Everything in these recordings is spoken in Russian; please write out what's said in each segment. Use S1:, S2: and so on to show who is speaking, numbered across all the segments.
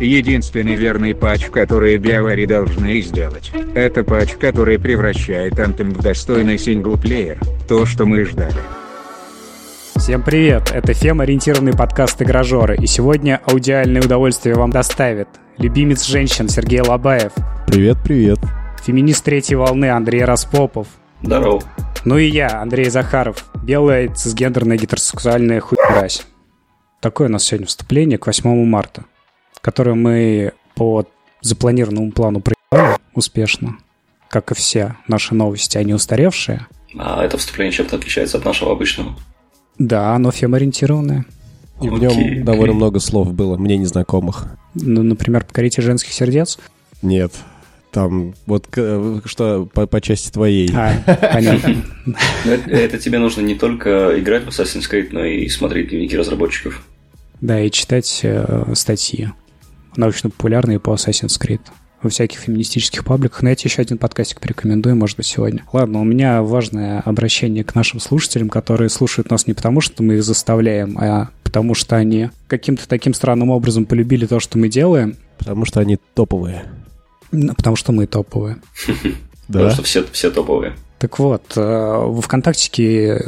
S1: Единственный верный патч, который Биовари должны сделать, это патч, который превращает Anthem в достойный синглплеер, то, что мы ждали.
S2: Всем привет! Это фем-ориентированный подкаст «Игражоры», и сегодня аудиальное удовольствие вам доставит любимец женщин Сергей Лобаев.
S3: Привет, привет.
S2: Феминист третьей волны Андрей Распопов.
S4: Здорово.
S2: Ну и я, Андрей Захаров, белая цисгендерная гетеросексуальная хуйрась. Такое у нас сегодня вступление к 8 марта которую мы по запланированному плану проебали успешно, как и все наши новости, они устаревшие.
S4: А это вступление чем-то отличается от нашего обычного?
S2: Да, оно фем-ориентированное.
S3: И в нем окей, довольно много слов было, мне незнакомых.
S2: Ну, например, «Покорите женских сердец»?
S3: Нет, там вот что по, по части твоей. А,
S2: понятно.
S4: Это, это тебе нужно не только играть в Assassin's Creed, но и смотреть дневники разработчиков.
S2: Да, и читать э, статьи научно-популярные по Assassin's Creed во всяких феминистических пабликах. Найти еще один подкастик порекомендую, может быть, сегодня. Ладно, у меня важное обращение к нашим слушателям, которые слушают нас не потому, что мы их заставляем, а потому что они каким-то таким странным образом полюбили то, что мы делаем.
S3: Потому что они топовые.
S2: Потому что мы топовые.
S4: Да. Потому что все, все топовые.
S2: Так вот, э, в ВКонтакте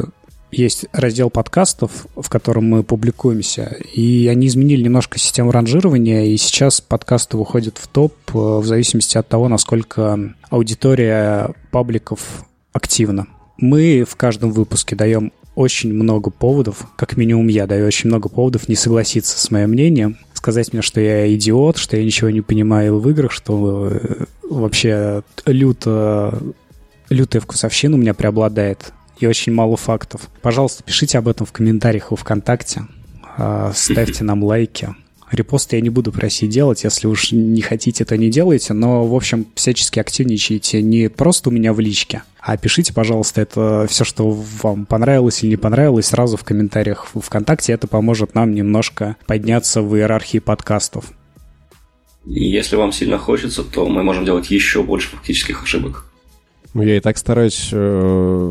S2: есть раздел подкастов, в котором мы публикуемся, и они изменили немножко систему ранжирования, и сейчас подкасты выходят в топ э, в зависимости от того, насколько аудитория пабликов активна. Мы в каждом выпуске даем очень много поводов, как минимум я даю очень много поводов не согласиться с моим мнением, сказать мне, что я идиот, что я ничего не понимаю в играх, что э, вообще люто, лютая вкусовщина у меня преобладает и очень мало фактов. Пожалуйста, пишите об этом в комментариях во ВКонтакте, а, ставьте нам лайки. Репосты я не буду просить делать, если уж не хотите, то не делайте, но, в общем, всячески активничайте не просто у меня в личке, а пишите, пожалуйста, это все, что вам понравилось или не понравилось, сразу в комментариях в ВКонтакте. Это поможет нам немножко подняться в иерархии подкастов.
S4: И если вам сильно хочется, то мы можем делать еще больше фактических ошибок.
S3: Ну, я и так стараюсь э,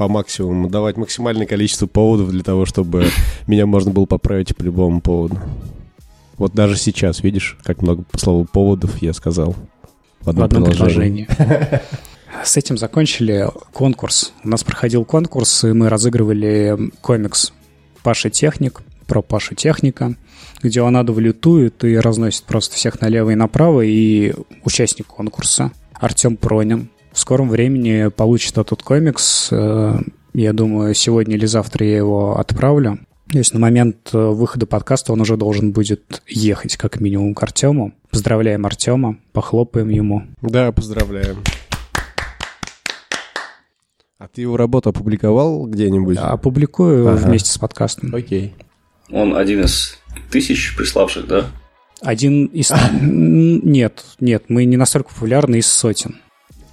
S3: по максимуму, давать максимальное количество поводов для того, чтобы меня можно было поправить по любому поводу. Вот даже сейчас, видишь, как много по слову поводов я сказал
S2: в одном, в одном предложении. С этим закончили конкурс. У нас проходил конкурс, и мы разыгрывали комикс Паша Техник про Пашу Техника, где он аду лютует и разносит просто всех налево и направо, и участник конкурса Артем Пронин в скором времени получит этот комикс. Э, я думаю, сегодня или завтра я его отправлю. То есть на момент э, выхода подкаста он уже должен будет ехать как минимум к Артему. Поздравляем Артема, похлопаем ему.
S3: Да, поздравляем. А ты его работу опубликовал где-нибудь?
S2: Да, опубликую ага. вместе с подкастом.
S3: Окей.
S4: Он один из тысяч приславших, да?
S2: Один из... Нет, нет, мы не настолько популярны из сотен.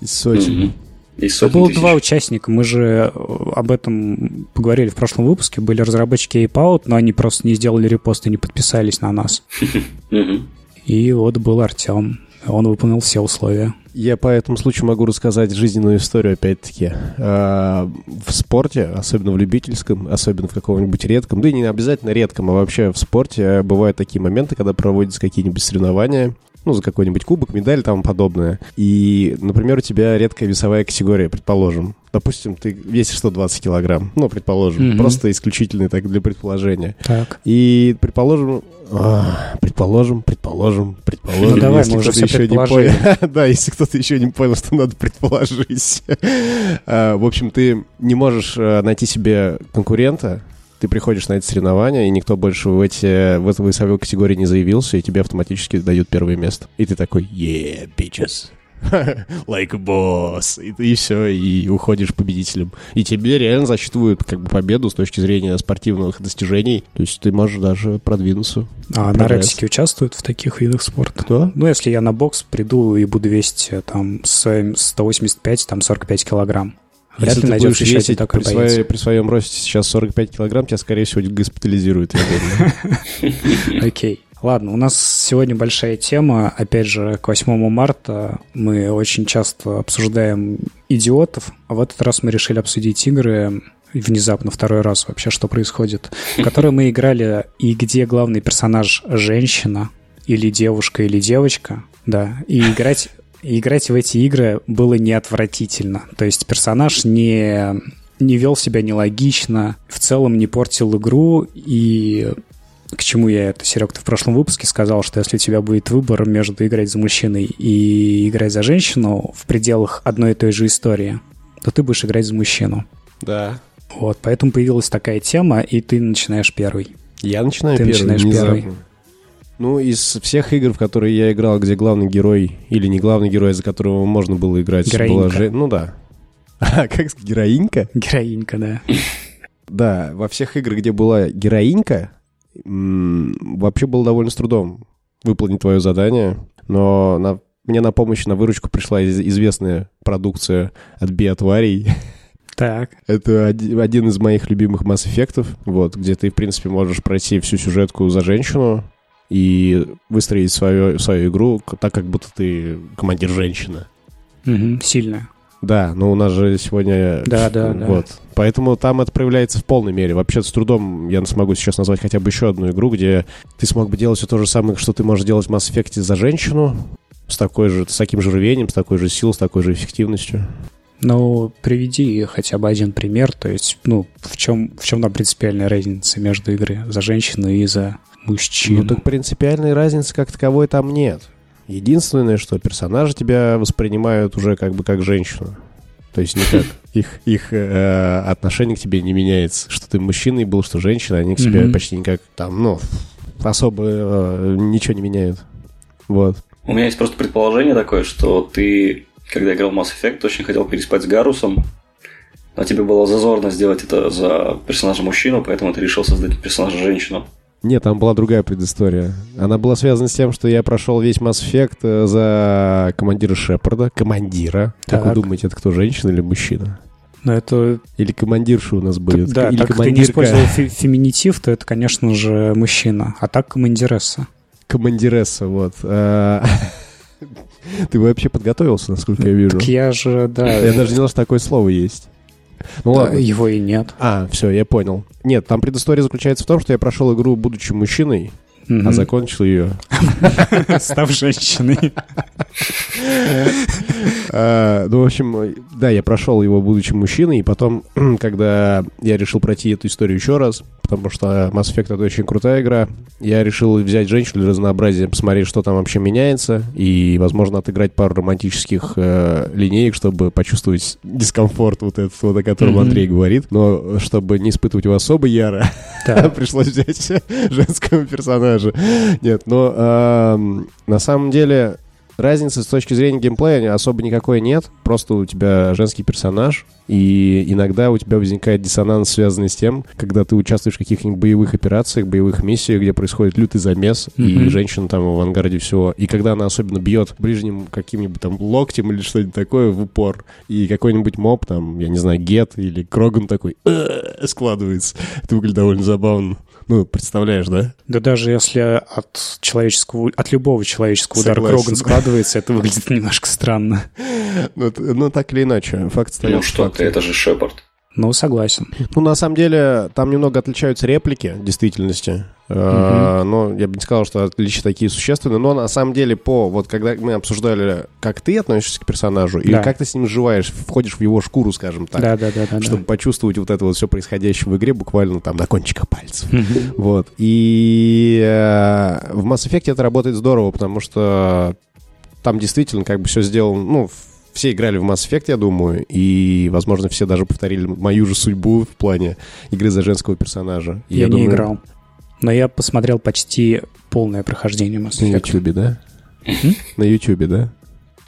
S3: Из сотен.
S2: Из Было тысяч. два участника, мы же э, об этом поговорили в прошлом выпуске. Были разработчики Ape но они просто не сделали репост и не подписались на нас. И вот был Артем. Он выполнил все условия.
S3: Я по этому случаю могу рассказать жизненную историю, опять-таки. А, в спорте, особенно в любительском, особенно в каком-нибудь редком, да и не обязательно редком, а вообще в спорте бывают такие моменты, когда проводятся какие-нибудь соревнования, ну, за какой-нибудь кубок, медаль и тому подобное. И, например, у тебя редкая весовая категория, предположим. Допустим, ты весишь 120 килограмм, ну, предположим, mm-hmm. просто исключительно так для предположения.
S2: Так.
S3: И, предположим, а, предположим, предположим, предположим, ну,
S2: давай, если кто-то еще не понял.
S3: да, если кто-то еще не понял, что надо предположить. а, в общем, ты не можешь э, найти себе конкурента, ты приходишь на эти соревнования, и никто больше в, эти, в эту весовую категорию не заявился, и тебе автоматически дают первое место. И ты такой, yeah, bitches. like a boss. И, и все, и уходишь победителем. И тебе реально засчитывают как бы победу с точки зрения спортивных достижений. То есть ты можешь даже продвинуться.
S2: А на Рексике участвуют в таких видах спорта?
S3: Кто?
S2: Ну, если я на бокс приду и буду весить э, там 185, там 45 килограмм.
S3: Вряд Если ли ты будешь весить при, своей, при своем росте сейчас 45 килограмм, тебя, скорее всего, госпитализируют.
S2: Окей. Ладно, у нас сегодня большая тема. Опять же, к 8 марта мы очень часто обсуждаем идиотов, а в этот раз мы решили обсудить игры, внезапно второй раз вообще, что происходит, в которые мы играли и где главный персонаж женщина, или девушка, или девочка, да, и играть, и играть в эти игры было не отвратительно. То есть персонаж не, не вел себя нелогично, в целом не портил игру, и к чему я это, Серег, ты в прошлом выпуске сказал, что если у тебя будет выбор между играть за мужчиной и играть за женщину в пределах одной и той же истории, то ты будешь играть за мужчину.
S3: Да.
S2: Вот, поэтому появилась такая тема, и ты начинаешь первый.
S3: Я начинаю
S2: Ты
S3: первый,
S2: начинаешь
S3: внезапно.
S2: первый.
S3: Ну, из всех игр, в которые я играл, где главный герой, или не главный герой, за которого можно было играть,
S2: Героинька.
S3: была же- Ну да. А, как сказать, героинька?
S2: Героинька, да.
S3: Да, во всех играх, где была героинька, м, вообще было довольно с трудом выполнить твое задание, но на- мне на помощь, на выручку пришла из- известная продукция от биотварей.
S2: Так.
S3: Это оди- один из моих любимых Mass Effect, вот, где ты, в принципе, можешь пройти всю сюжетку за женщину и выстроить свою, свою игру так, как будто ты командир женщина.
S2: Мгм, сильно.
S3: Да, но у нас же сегодня...
S2: Да, да, да.
S3: Вот. Поэтому там это проявляется в полной мере. Вообще, с трудом я смогу сейчас назвать хотя бы еще одну игру, где ты смог бы делать все то же самое, что ты можешь делать в Mass Effect за женщину, с такой же, с таким же рвением, с такой же силой, с такой же эффективностью.
S2: Ну, приведи хотя бы один пример, то есть, ну, в чем, в чем там принципиальная разница между игры за женщину и за мужчину?
S3: Ну так принципиальной разницы как таковой там нет. Единственное, что персонажи тебя воспринимают уже как бы как женщину. То есть никак. Их, их э, отношение к тебе не меняется. Что ты мужчиной был, что женщина, они к себе
S2: Мгм.
S3: почти никак там, ну, особо э, ничего не меняют. Вот.
S4: У меня есть просто предположение такое, что ты, когда играл в Mass Effect, очень хотел переспать с Гарусом, но тебе было зазорно сделать это за персонажа мужчину, поэтому ты решил создать персонажа женщину.
S3: Нет, там была другая предыстория. Она была связана с тем, что я прошел весь Mass Effect э, за командира Шепарда. Командира. Как вы
S2: Так.
S3: думаете, это кто, женщина или мужчина?
S2: Ну, это...
S3: Или командирша у нас будет?
S2: да,
S3: или
S2: так как ты не
S3: командирка?
S2: использовал фе- феминитив, то это, конечно же, мужчина. А так командиресса.
S3: Командиресса, вот. А, Ты вообще подготовился, насколько я вижу.
S2: Так я же, да...
S3: Я даже не знал, что такое слово есть. Ну
S2: да,
S3: ладно.
S2: Его и нет.
S3: А, все, я понял. Нет, там предыстория заключается в том, что я прошел игру, будучи мужчиной,
S2: Мгм.
S3: а закончил ее.
S2: Став женщиной.
S3: А, Ну, в общем, да, я прошел его, будучи мужчиной, и потом, когда я решил пройти эту историю еще раз, потому что Mass Effect это очень крутая игра, я решил взять женщину для разнообразия, посмотреть, что там вообще меняется, и, возможно, отыграть пару романтических э, линеек, чтобы почувствовать дискомфорт вот этот вот, о котором
S2: Мгм.
S3: Андрей говорит, но чтобы не испытывать его особо яро, пришлось взять женского персонажа. Нет, но на самом деле разницы с точки зрения геймплея особо никакой нет. Просто у тебя женский персонаж, и иногда у тебя возникает диссонанс, связанный с тем, когда ты участвуешь в каких-нибудь боевых операциях, боевых миссиях, где происходит лютый замес, и
S2: Мгм.
S3: женщина там в авангарде всего. И когда она особенно бьет ближним каким-нибудь там локтем или что-нибудь такое в упор, и какой-нибудь моб, там, я не знаю, Гет или Кроган такой «Э-э-э», складывается. Это выглядит довольно забавно. Ну, представляешь, да?
S2: Да даже если от человеческого, от любого человеческого удара. Кроган складывается, это выглядит немножко странно.
S3: Ну, ну, так или иначе, факт
S4: Ну
S3: остается
S4: что ты, это же Шепард.
S2: Ну, согласен.
S3: Ну, на самом деле, там немного отличаются реплики действительности. Э, Но я бы не сказал, что отличия такие существенные. Но на самом деле, по вот когда мы обсуждали, как ты относишься к персонажу, и
S2: Да.
S3: как ты с ним сживаешь, входишь в его шкуру, скажем так,
S2: Да, да, да, да. да.
S3: чтобы почувствовать вот это вот все происходящее в игре буквально там на кончиках пальцев.
S2: Мгм.
S3: Вот. И э, в Mass Effect это работает здорово, потому что там действительно как бы все сделано, ну, все играли в Mass Effect, я думаю, и, возможно, все даже повторили мою же судьбу в плане игры за женского персонажа. И
S2: Я не
S3: думаю,
S2: играл. Но я посмотрел почти полное прохождение Mass
S3: На
S2: Effect.
S3: Ютубе, да? На Ютубе, да?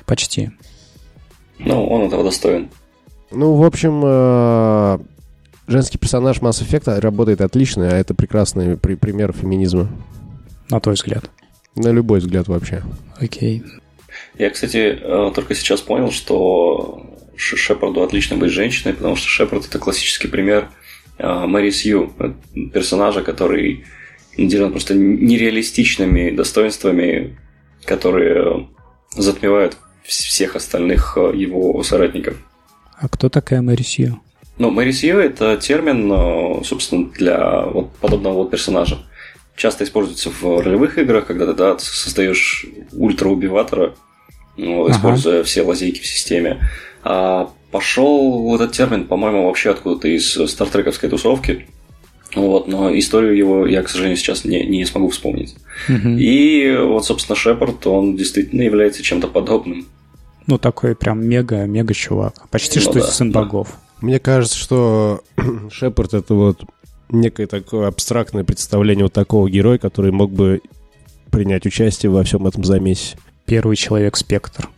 S2: Почти.
S4: Ну, он этого достоин.
S3: Ну, в общем, э, женский персонаж Mass Effect работает отлично, а это прекрасный при- пример феминизма.
S2: На твой взгляд.
S3: На любой взгляд вообще.
S2: Окей.
S4: Я, кстати, э, только сейчас понял, что Шепарду отлично быть женщиной, потому что Шепард это классический пример э, Мэри Сью, э, персонажа, который наделен просто нереалистичными достоинствами, которые затмевают вс- всех остальных его соратников.
S2: А кто такая Мэри Сью?
S4: Ну, Мэри Сью – это термин, собственно, для вот подобного вот персонажа. часто используется в ролевых играх, когда ты да, создаешь ультраубиватора, ну, ага. используя все лазейки в системе. А пошел этот термин, по-моему, вообще откуда-то из стартрековской тусовки. Вот, но историю его я, к сожалению, сейчас не, не смогу вспомнить. Угу. И вот, собственно, Шепард, он действительно является чем-то подобным.
S2: Ну, такой прям мега-мега чувак. Почти ну, что да, сын да. богов.
S3: Мне кажется, что Шепард это вот некое такое абстрактное представление вот такого героя, который мог бы принять участие во всем этом замесе.
S2: Первый человек-спектр.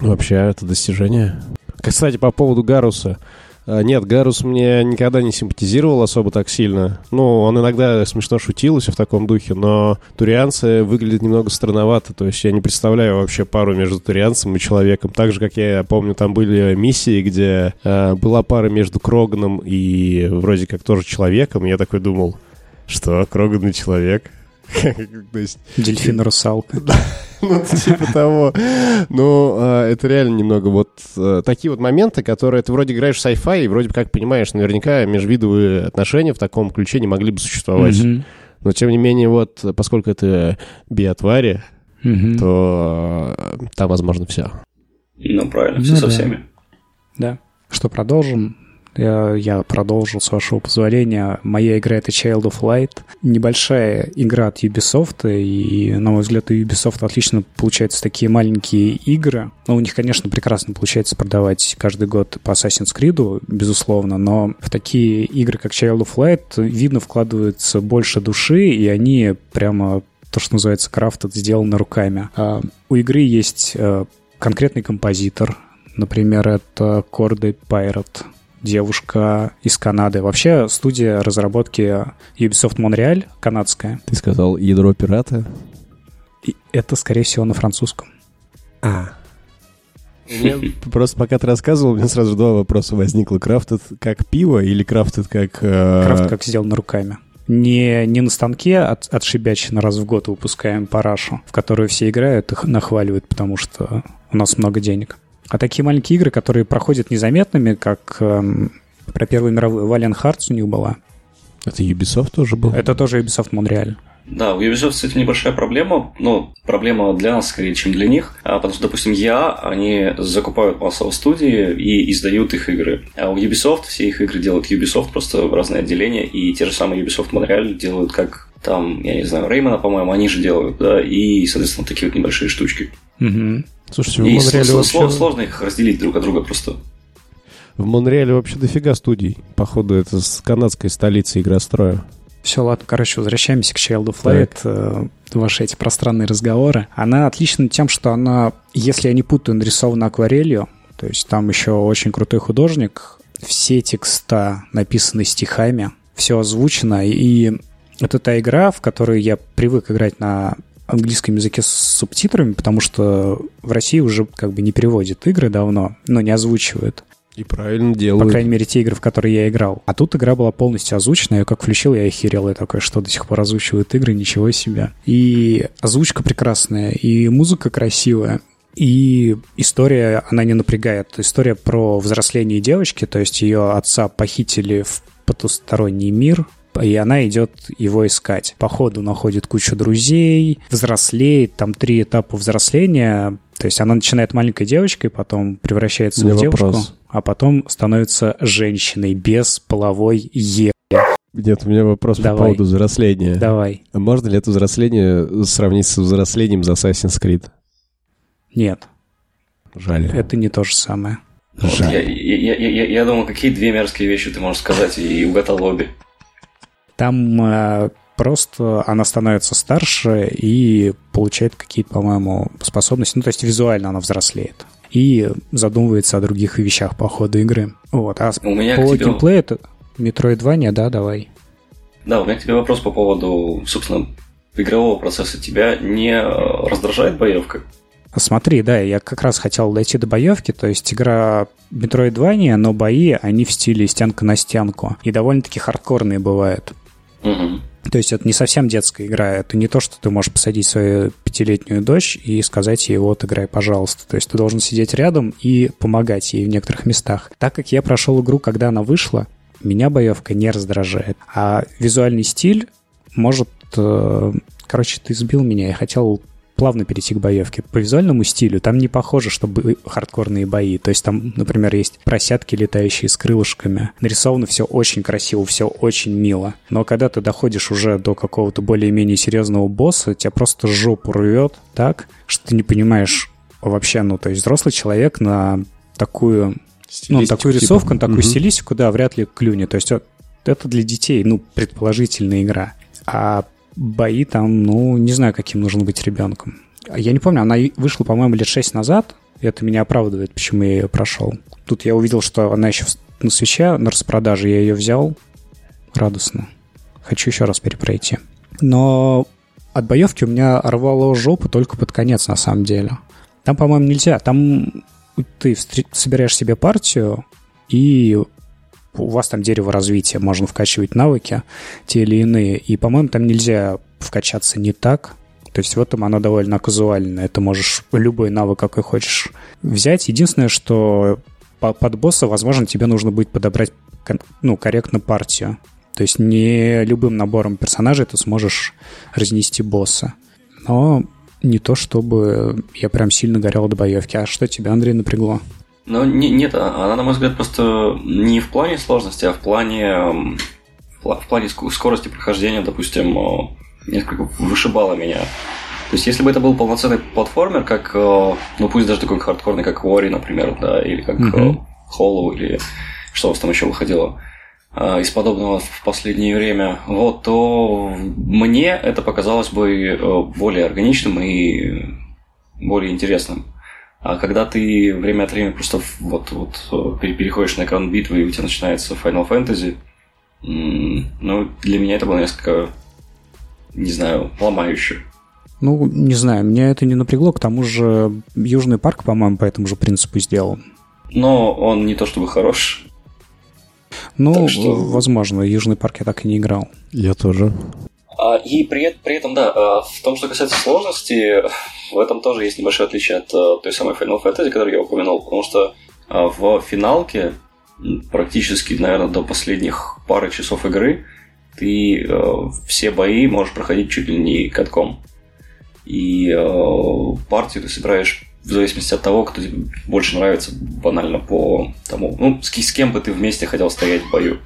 S3: Вообще, это достижение. Кстати, по поводу Гаруса. А, нет, Гарус мне никогда не симпатизировал особо так сильно. Ну, он иногда смешно шутил в таком духе, но турианцы выглядят немного странновато. То есть я не представляю вообще пару между турианцем и человеком. Так же, как я помню, там были миссии, где э, была пара между Кроганом и вроде как тоже человеком. Я такой думал, что Кроган и человек?
S2: Дельфин-русалка.
S3: Ну, типа того. Ну, а, это реально немного вот э, такие вот моменты, которые ты вроде играешь в sci-fi и вроде как понимаешь, наверняка межвидовые отношения в таком ключе не могли бы существовать. Но, тем не менее, вот, поскольку это биотвари, то э, там возможно все.
S4: Ну, правильно, все ну со всеми.
S2: Да. Что, продолжим? Я, я продолжил, с вашего позволения. Моя игра — это Child of Light. Небольшая игра от Ubisoft, и, на мой взгляд, у Ubisoft отлично получаются такие маленькие игры. Ну, у них, конечно, прекрасно получается продавать каждый год по Assassin's Creed, безусловно, но в такие игры, как Child of Light, видно, вкладывается больше души, и они прямо то, что называется крафт, сделано руками. А у игры есть э, конкретный композитор, Например, это Corday Pirate девушка из Канады. Вообще студия разработки Ubisoft Montreal, канадская.
S3: Ты сказал ядро пирата?
S2: И это, скорее всего, на французском.
S3: А. Мне просто пока ты рассказывал, у меня сразу два вопроса возникло. Крафтед как пиво или крафтед как... Э...
S2: Крафт как сделано руками. Не, не на станке от, отшибячно раз в год выпускаем парашу, в которую все играют и нахваливают, потому что у нас много денег. А такие маленькие игры, которые проходят незаметными, как эм, про Первую мировую Valiant Hearts у них была.
S3: Это Ubisoft тоже был?
S2: Это тоже Ubisoft Монреаль.
S4: Да, у Ubisoft, кстати, небольшая проблема, но проблема для нас скорее, чем для них, а, потому что, допустим, я, они закупают массово студии и издают их игры, а у Ubisoft все их игры делают Ubisoft, просто в разные отделения, и те же самые Ubisoft Montreal делают как там, я не знаю, Реймона, по-моему, они же делают, да, и, соответственно, такие вот небольшие штучки.
S2: Угу.
S3: Слушайте, и Монреале
S4: вообще... сложно их разделить друг от друга просто.
S3: В Монреале вообще дофига студий. Походу, это с канадской столицы игростроя.
S2: Все, ладно, короче, возвращаемся к Child of Light. Э, ваши эти пространные разговоры. Она отлична тем, что она, если я не путаю, нарисована акварелью, то есть там еще очень крутой художник, все текста написаны стихами, все озвучено, и это та игра, в которой я привык играть на английском языке с субтитрами, потому что в России уже как бы не переводят игры давно, но не озвучивают.
S3: И правильно делают.
S2: По крайней мере, те игры, в которые я играл. А тут игра была полностью озвучена. Я как включил, я охерел. Я такой, что до сих пор озвучивают игры, ничего себе. И озвучка прекрасная, и музыка красивая. И история, она не напрягает. История про взросление девочки, то есть ее отца похитили в потусторонний мир, и она идет его искать. По ходу находит кучу друзей, взрослеет, там три этапа взросления. То есть она начинает маленькой девочкой, потом превращается в девушку, вопрос. А потом становится женщиной без половой е.
S3: Нет, у меня вопрос Давай. по поводу взросления.
S2: Давай.
S3: А можно ли это взросление сравнить с взрослением за Assassin's Creed?
S2: Нет.
S3: Жаль.
S2: Это не то же самое.
S4: Жаль. Я, я, я, я думал, какие две мерзкие вещи ты можешь сказать, и угадал обе.
S2: Там э, просто она становится старше и получает какие-то, по-моему, способности. Ну, то есть визуально она взрослеет. И задумывается о других вещах по ходу игры. Вот. А у меня по тебе... геймплею это Metroidvania, да, давай.
S4: Да, у меня к тебе вопрос по поводу, собственно, игрового процесса. Тебя не э, раздражает боевка?
S2: Смотри, да, я как раз хотел дойти до боевки, то есть игра Metroidvania, но бои, они в стиле стенка на стенку. И довольно-таки хардкорные бывают.
S4: Угу.
S2: То есть это не совсем детская игра, это не то, что ты можешь посадить свою пятилетнюю дочь и сказать ей, вот, играй, пожалуйста. То есть ты должен сидеть рядом и помогать ей в некоторых местах. Так как я прошел игру, когда она вышла, меня боевка не раздражает. А визуальный стиль может э, короче, ты сбил меня, я хотел плавно перейти к боевке. По визуальному стилю там не похоже, чтобы хардкорные бои. То есть там, например, есть просятки, летающие с крылышками. Нарисовано все очень красиво, все очень мило. Но когда ты доходишь уже до какого-то более-менее серьезного босса, тебя просто жопу рвет так, что ты не понимаешь вообще, ну, то есть взрослый человек на такую, ну, на такую типа. рисовку, на такую угу. стилистику, да, вряд ли клюнет. То есть это для детей, ну, предположительная игра. А бои там, ну, не знаю, каким нужно быть ребенком. Я не помню, она вышла, по-моему, лет 6 назад. Это меня оправдывает, почему я ее прошел. Тут я увидел, что она еще на свече, на распродаже, я ее взял. Радостно. Хочу еще раз перепройти. Но от боевки у меня рвало жопу только под конец, на самом деле. Там, по-моему, нельзя. Там ты собираешь себе партию, и у вас там дерево развития, можно вкачивать навыки те или иные, и, по-моему, там нельзя вкачаться не так, то есть в этом оно довольно казуально. Это можешь любой навык, какой хочешь, взять. Единственное, что под босса, возможно, тебе нужно будет подобрать ну, корректно партию. То есть не любым набором персонажей ты сможешь разнести босса. Но не то, чтобы я прям сильно горел до боевки. А что тебя, Андрей, напрягло?
S4: Ну, не, нет, а, она, на мой взгляд, просто не в плане сложности, а в плане, в плане скорости прохождения, допустим, несколько вышибала меня. То есть, если бы это был полноценный платформер, как, ну, пусть даже такой хардкорный, как Ori, например, да, или как mm-hmm. Hollow, или что у вас там еще выходило из подобного в последнее время, вот, то мне это показалось бы более органичным и более интересным. А когда ты время от времени просто вот, вот переходишь на экран битвы, и у тебя начинается Final Fantasy, ну, для меня это было несколько, не знаю, ломающе.
S2: Ну, не знаю, меня это не напрягло, к тому же Южный парк, по-моему, по этому же принципу сделан.
S4: Но он не то чтобы хорош.
S2: Ну, что... возможно, Южный парк я так и не играл.
S3: Я тоже.
S4: А, и при, при этом, да, а, в том, что касается сложности, в этом тоже есть небольшое отличие от а, той самой Final Fantasy, которую я упомянул, потому что в финалке практически, наверное, до последних пары часов игры ты все бои можешь проходить чуть ли не катком. И партию ты собираешь в зависимости от того, кто тебе больше нравится, банально по тому, ну, с кем бы ты вместе хотел стоять в бою.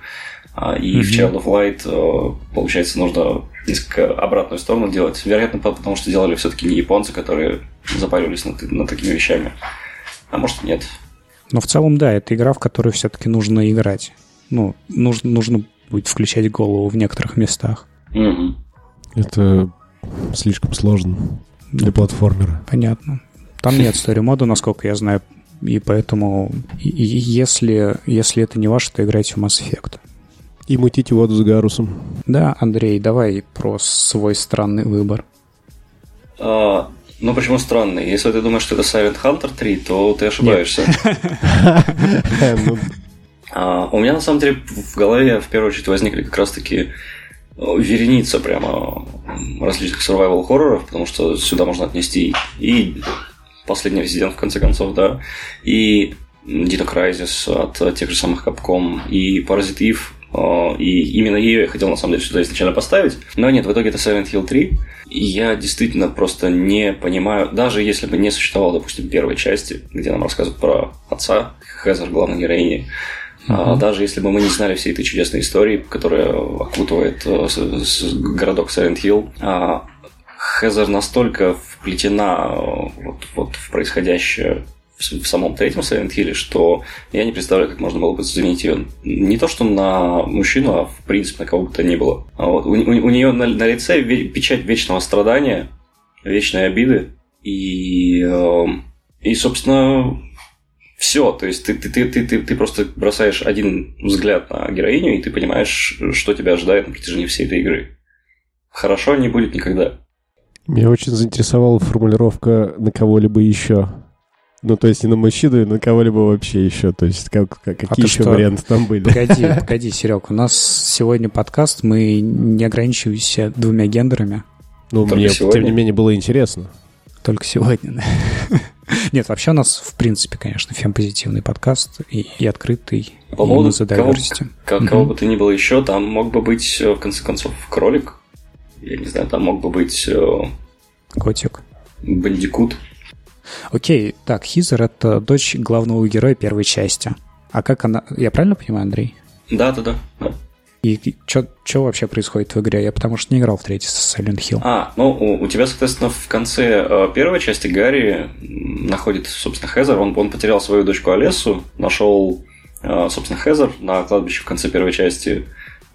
S4: А, и mm-hmm. в Child of Light, э, получается, нужно несколько обратную сторону делать. Вероятно, потому что делали все-таки не японцы, которые запаривались над, над такими вещами. А может, нет.
S2: Но в целом, да, это игра, в которую все-таки нужно играть. Ну, нужно, нужно будет включать голову в некоторых местах.
S4: Mm-hmm.
S3: Это слишком сложно для платформера.
S2: Понятно. Там нет стори-мода, насколько я знаю, и поэтому, и, и если, если это не ваше, то играйте в Mass Effect.
S3: И мутите воду с Гарусом.
S2: Да, Андрей, давай про свой странный выбор.
S4: А, ну, почему странный? Если ты думаешь, что это Silent Hunter 3, то ты ошибаешься. Ну. А, у меня, на самом деле, в голове в первую очередь возникли как раз-таки вереница прямо различных survival хорроров, потому что сюда можно отнести и последний резидент, в конце концов, да, и Dino Crisis от тех же самых Capcom, и Parasite Eve и именно ее я хотел, на самом деле, сюда изначально поставить. Но нет, в итоге это Silent Hill 3. И я действительно просто не понимаю, даже если бы не существовало, допустим, первой части, где нам рассказывают про отца, Хезер, главной героини, Uh-huh. даже если бы мы не знали всей этой чудесной истории, которая окутывает э, городок Silent Hill, а Хезер настолько вплетена э, вот, вот в происходящее в самом третьем Silent Hill, что я не представляю, как можно было бы заменить ее не то что на мужчину, а в принципе на кого бы то ни было. А вот. У, у, у нее на, на лице печать вечного страдания, вечной обиды, и, э, и собственно, все. То есть ты, ты, ты, ты, ты, ты просто бросаешь один взгляд на героиню, и ты понимаешь, что тебя ожидает на протяжении всей этой игры. Хорошо не будет никогда.
S3: Меня очень заинтересовала формулировка на кого-либо еще. Ну, то есть не на мужчину, и на кого-либо вообще еще. То есть как, как, какие а еще что? варианты там были?
S2: Погоди, погоди, Серег, у нас сегодня подкаст, мы не ограничиваемся двумя гендерами.
S3: Ну, Только мне, сегодня? тем не менее, было интересно.
S2: Только сегодня, да. Нет, вообще у нас, в принципе, конечно, фем-позитивный подкаст и, и открытый,
S4: По поводу кого, кого, кого бы то ни было еще, там мог бы быть, в конце концов, кролик. я не знаю, там мог бы быть... Э,
S2: Котик.
S4: Бандикут.
S2: Окей, так, Хизер — это дочь главного героя первой части. А как она... Я правильно понимаю, Андрей?
S4: Да, да, да.
S2: И что вообще происходит в игре? Я потому что не играл в третий Silent Hill.
S4: А, ну, у, у тебя, соответственно, в конце э, первой части Гарри находит, собственно, Хезер. Он, он потерял свою дочку Олесу, нашел, э, собственно, Хезер на кладбище в конце первой части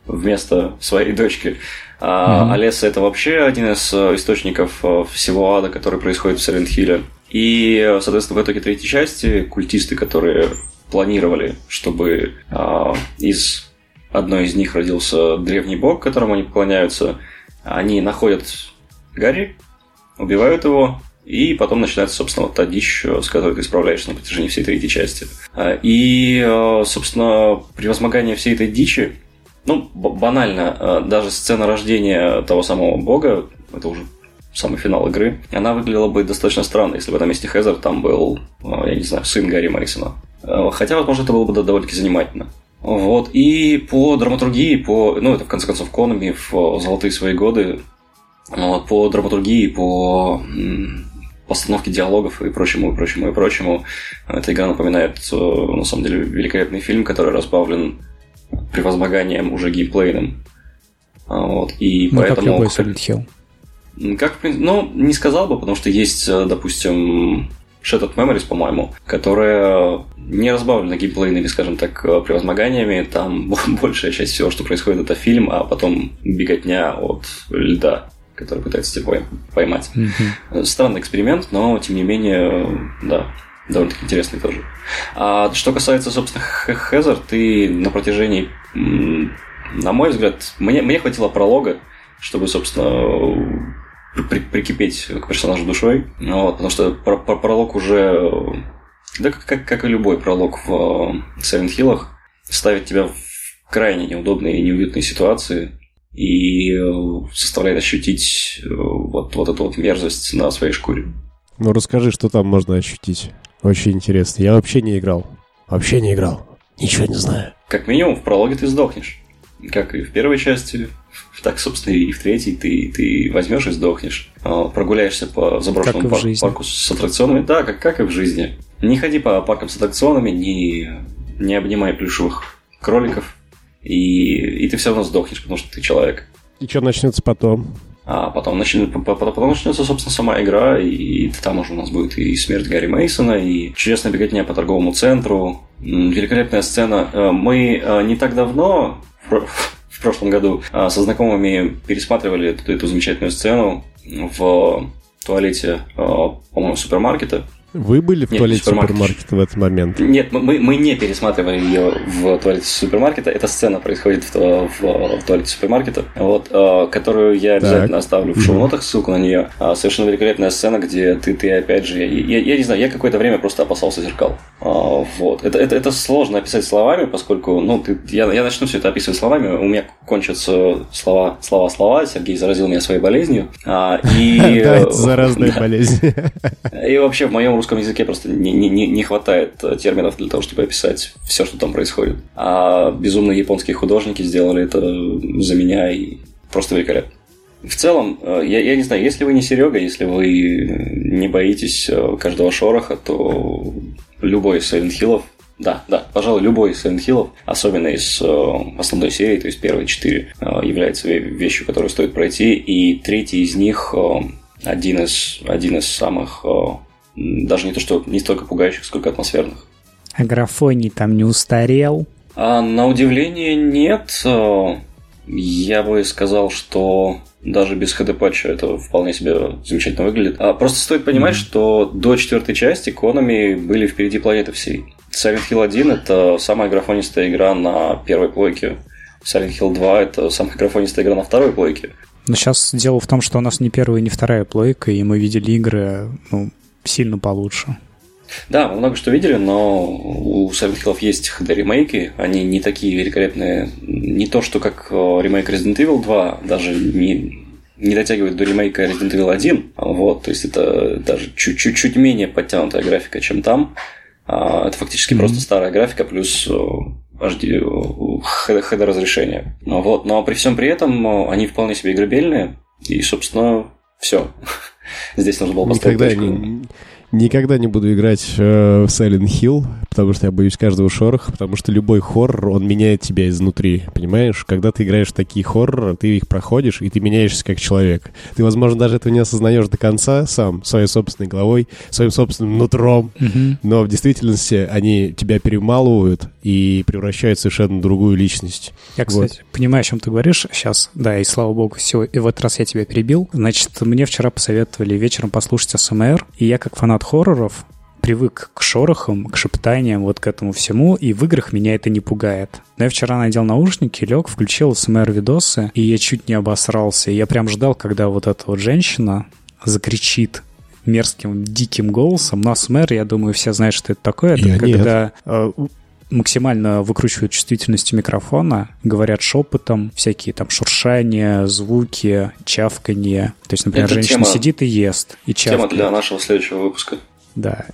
S4: вместо своей дочки. А mm-hmm. Олеса это вообще один из э, источников э, всего ада, который происходит в Silent Hill. И, э, соответственно, в итоге третьей части культисты, которые планировали, чтобы э, из одной из них родился древний бог, которому они поклоняются. Они находят Гарри, убивают его, и потом начинается, собственно, вот та дичь, с которой ты справляешься на протяжении всей третьей части. А, и, собственно, превозмогание всей этой дичи, ну, банально, а, даже сцена рождения того самого бога, это уже самый финал игры, она выглядела бы достаточно странно, если бы на месте Хезер там был, а, я не знаю, сын Гарри Марисона. Хотя, возможно, это было бы довольно-таки занимательно. Вот. И по драматургии, по, ну, это в конце концов Конами в золотые свои годы, вот, по драматургии, по постановке диалогов и прочему, и прочему, и прочему. Эта игра напоминает, э, на самом деле, великолепный фильм, который разбавлен превозмоганием уже геймплейным. Вот, и
S2: ну,
S4: поэтому...
S2: как любой Silent Hill.
S4: Как, ну, не сказал бы, потому что есть, э, допустим, Shattered Memories, по-моему, которая не разбавлена геймплейными, скажем так, превозмоганиями. Там большая часть всего, что происходит, это фильм, а потом беготня от льда который пытается тебя поймать. Mm-hmm. Странный эксперимент, но тем не менее, да, довольно-таки интересный тоже. А что касается, собственно, Хезер, ты на протяжении, на мой взгляд, мне, мне хватило пролога, чтобы, собственно, при, прикипеть к персонажу душой. Вот, потому что про, про, пролог уже, да как, как, как и любой пролог в Silent Hill, ставит тебя в крайне неудобные и неуютные ситуации и ощутить э, вот, вот эту вот мерзость на своей шкуре.
S3: Ну расскажи, что там можно ощутить. Очень интересно. Я вообще не играл. Вообще не играл. Ничего не знаю.
S4: Как минимум в прологе ты сдохнешь. Как и в первой части, так, собственно, и в третьей ты, ты возьмешь и сдохнешь. А, прогуляешься по заброшенному пар- парку с аттракционами. Да, как, как и в жизни. Не ходи по паркам с аттракционами, не, не обнимай плюшевых кроликов. И, и ты все равно сдохнешь, потому что ты человек.
S3: И что начнется потом?
S4: А потом, начнет, потом начнется, собственно, сама игра, и там уже у нас будет и смерть Гарри Мейсона, и чудесная беготня по торговому центру, великолепная сцена. Э, мы э, не так давно, в прошлом году а, со знакомыми пересматривали эту, эту замечательную сцену в туалете, а, по-моему, супермаркета.
S3: Вы были в Нет, туалете супермаркета в этот момент?
S4: Нет, мы, мы не пересматривали ее в туалете супермаркета. Эта сцена происходит в, в, в туалете супермаркета, вот, э, которую я обязательно так. оставлю в шоу-нотах, ссылку на нее. А, совершенно великолепная сцена, где ты, ты опять же... Я, я не знаю, я какое-то время просто опасался зеркал. А, вот. Это, это, это сложно описать словами, поскольку ну, ты, я, я начну все это описывать словами, у меня кончатся слова, слова, слова. Сергей заразил меня своей болезнью. А, и,
S3: да, это заразная болезнь.
S4: И вообще в моем русском языке просто не, не, не хватает э, терминов для того, чтобы описать все, что там происходит. А безумные японские художники сделали это за меня и просто великолепно. В целом, э, я, я не знаю, если вы не Серега, если вы не боитесь э, каждого шороха, то любой из Silent Hill'ов да, да, пожалуй, любой из Silent Hill, особенно из основной серии, то есть первые четыре, является вещью, которую стоит пройти, и третий из них один из, один из самых даже не то, что не столько пугающих, сколько атмосферных.
S2: А графоний там не устарел?
S4: А, на удивление нет. А, я бы сказал, что даже без HD-патча это вполне себе замечательно выглядит. А, просто стоит понимать, mm-hmm. что до четвертой части Konami были впереди планеты всей. Silent Hill 1 это самая графонистая игра на первой плойке. Silent Hill 2 это самая графонистая игра на второй плойке.
S2: Но сейчас дело в том, что у нас не первая, не вторая плойка, и мы видели игры, ну, сильно получше.
S4: Да, мы много что видели, но у Silent Hill есть HD-ремейки, они не такие великолепные, не то, что как э, ремейк Resident Evil 2, даже не, не дотягивает до ремейка Resident Evil 1, вот, то есть это даже чуть-чуть менее подтянутая графика, чем там. А, это фактически mm-hmm. просто старая графика плюс HD, HD разрешение. Вот. Но при всем при этом они вполне себе играбельные. И, собственно, все. Здесь нужно было поставить
S3: Никогда
S4: точку.
S3: не, никогда не буду играть э, в Silent Hill, потому что я боюсь каждого шороха, потому что любой хоррор, он меняет тебя изнутри, понимаешь? Когда ты играешь в такие хорроры, ты их проходишь, и ты меняешься как человек. Ты, возможно, даже этого не осознаешь до конца сам, своей собственной головой, своим собственным нутром, но в действительности они тебя перемалывают и превращают в совершенно другую личность.
S2: Я, кстати, понимаю, о чем ты говоришь сейчас. Да, и слава богу, все. И в этот раз я тебя перебил. Значит, мне вчера посоветовали вечером послушать СМР, и я, как фанат хорроров, привык к шорохам, к шептаниям, вот к этому всему, и в играх меня это не пугает. Но я вчера надел наушники, лег, включил СМР-видосы, и я чуть не обосрался. Я прям ждал, когда вот эта вот женщина закричит мерзким, диким голосом. Но СМР, я думаю, все знают, что это такое. Это
S3: Я нет.
S2: когда э, у- максимально выкручивают чувствительность микрофона, говорят шепотом, всякие там шуршания, звуки, чавканье. То есть, например,
S4: Это
S2: женщина
S4: тема-
S2: сидит и ест, и
S4: Тема
S2: чавкает.
S4: для нашего следующего выпуска.
S2: Да.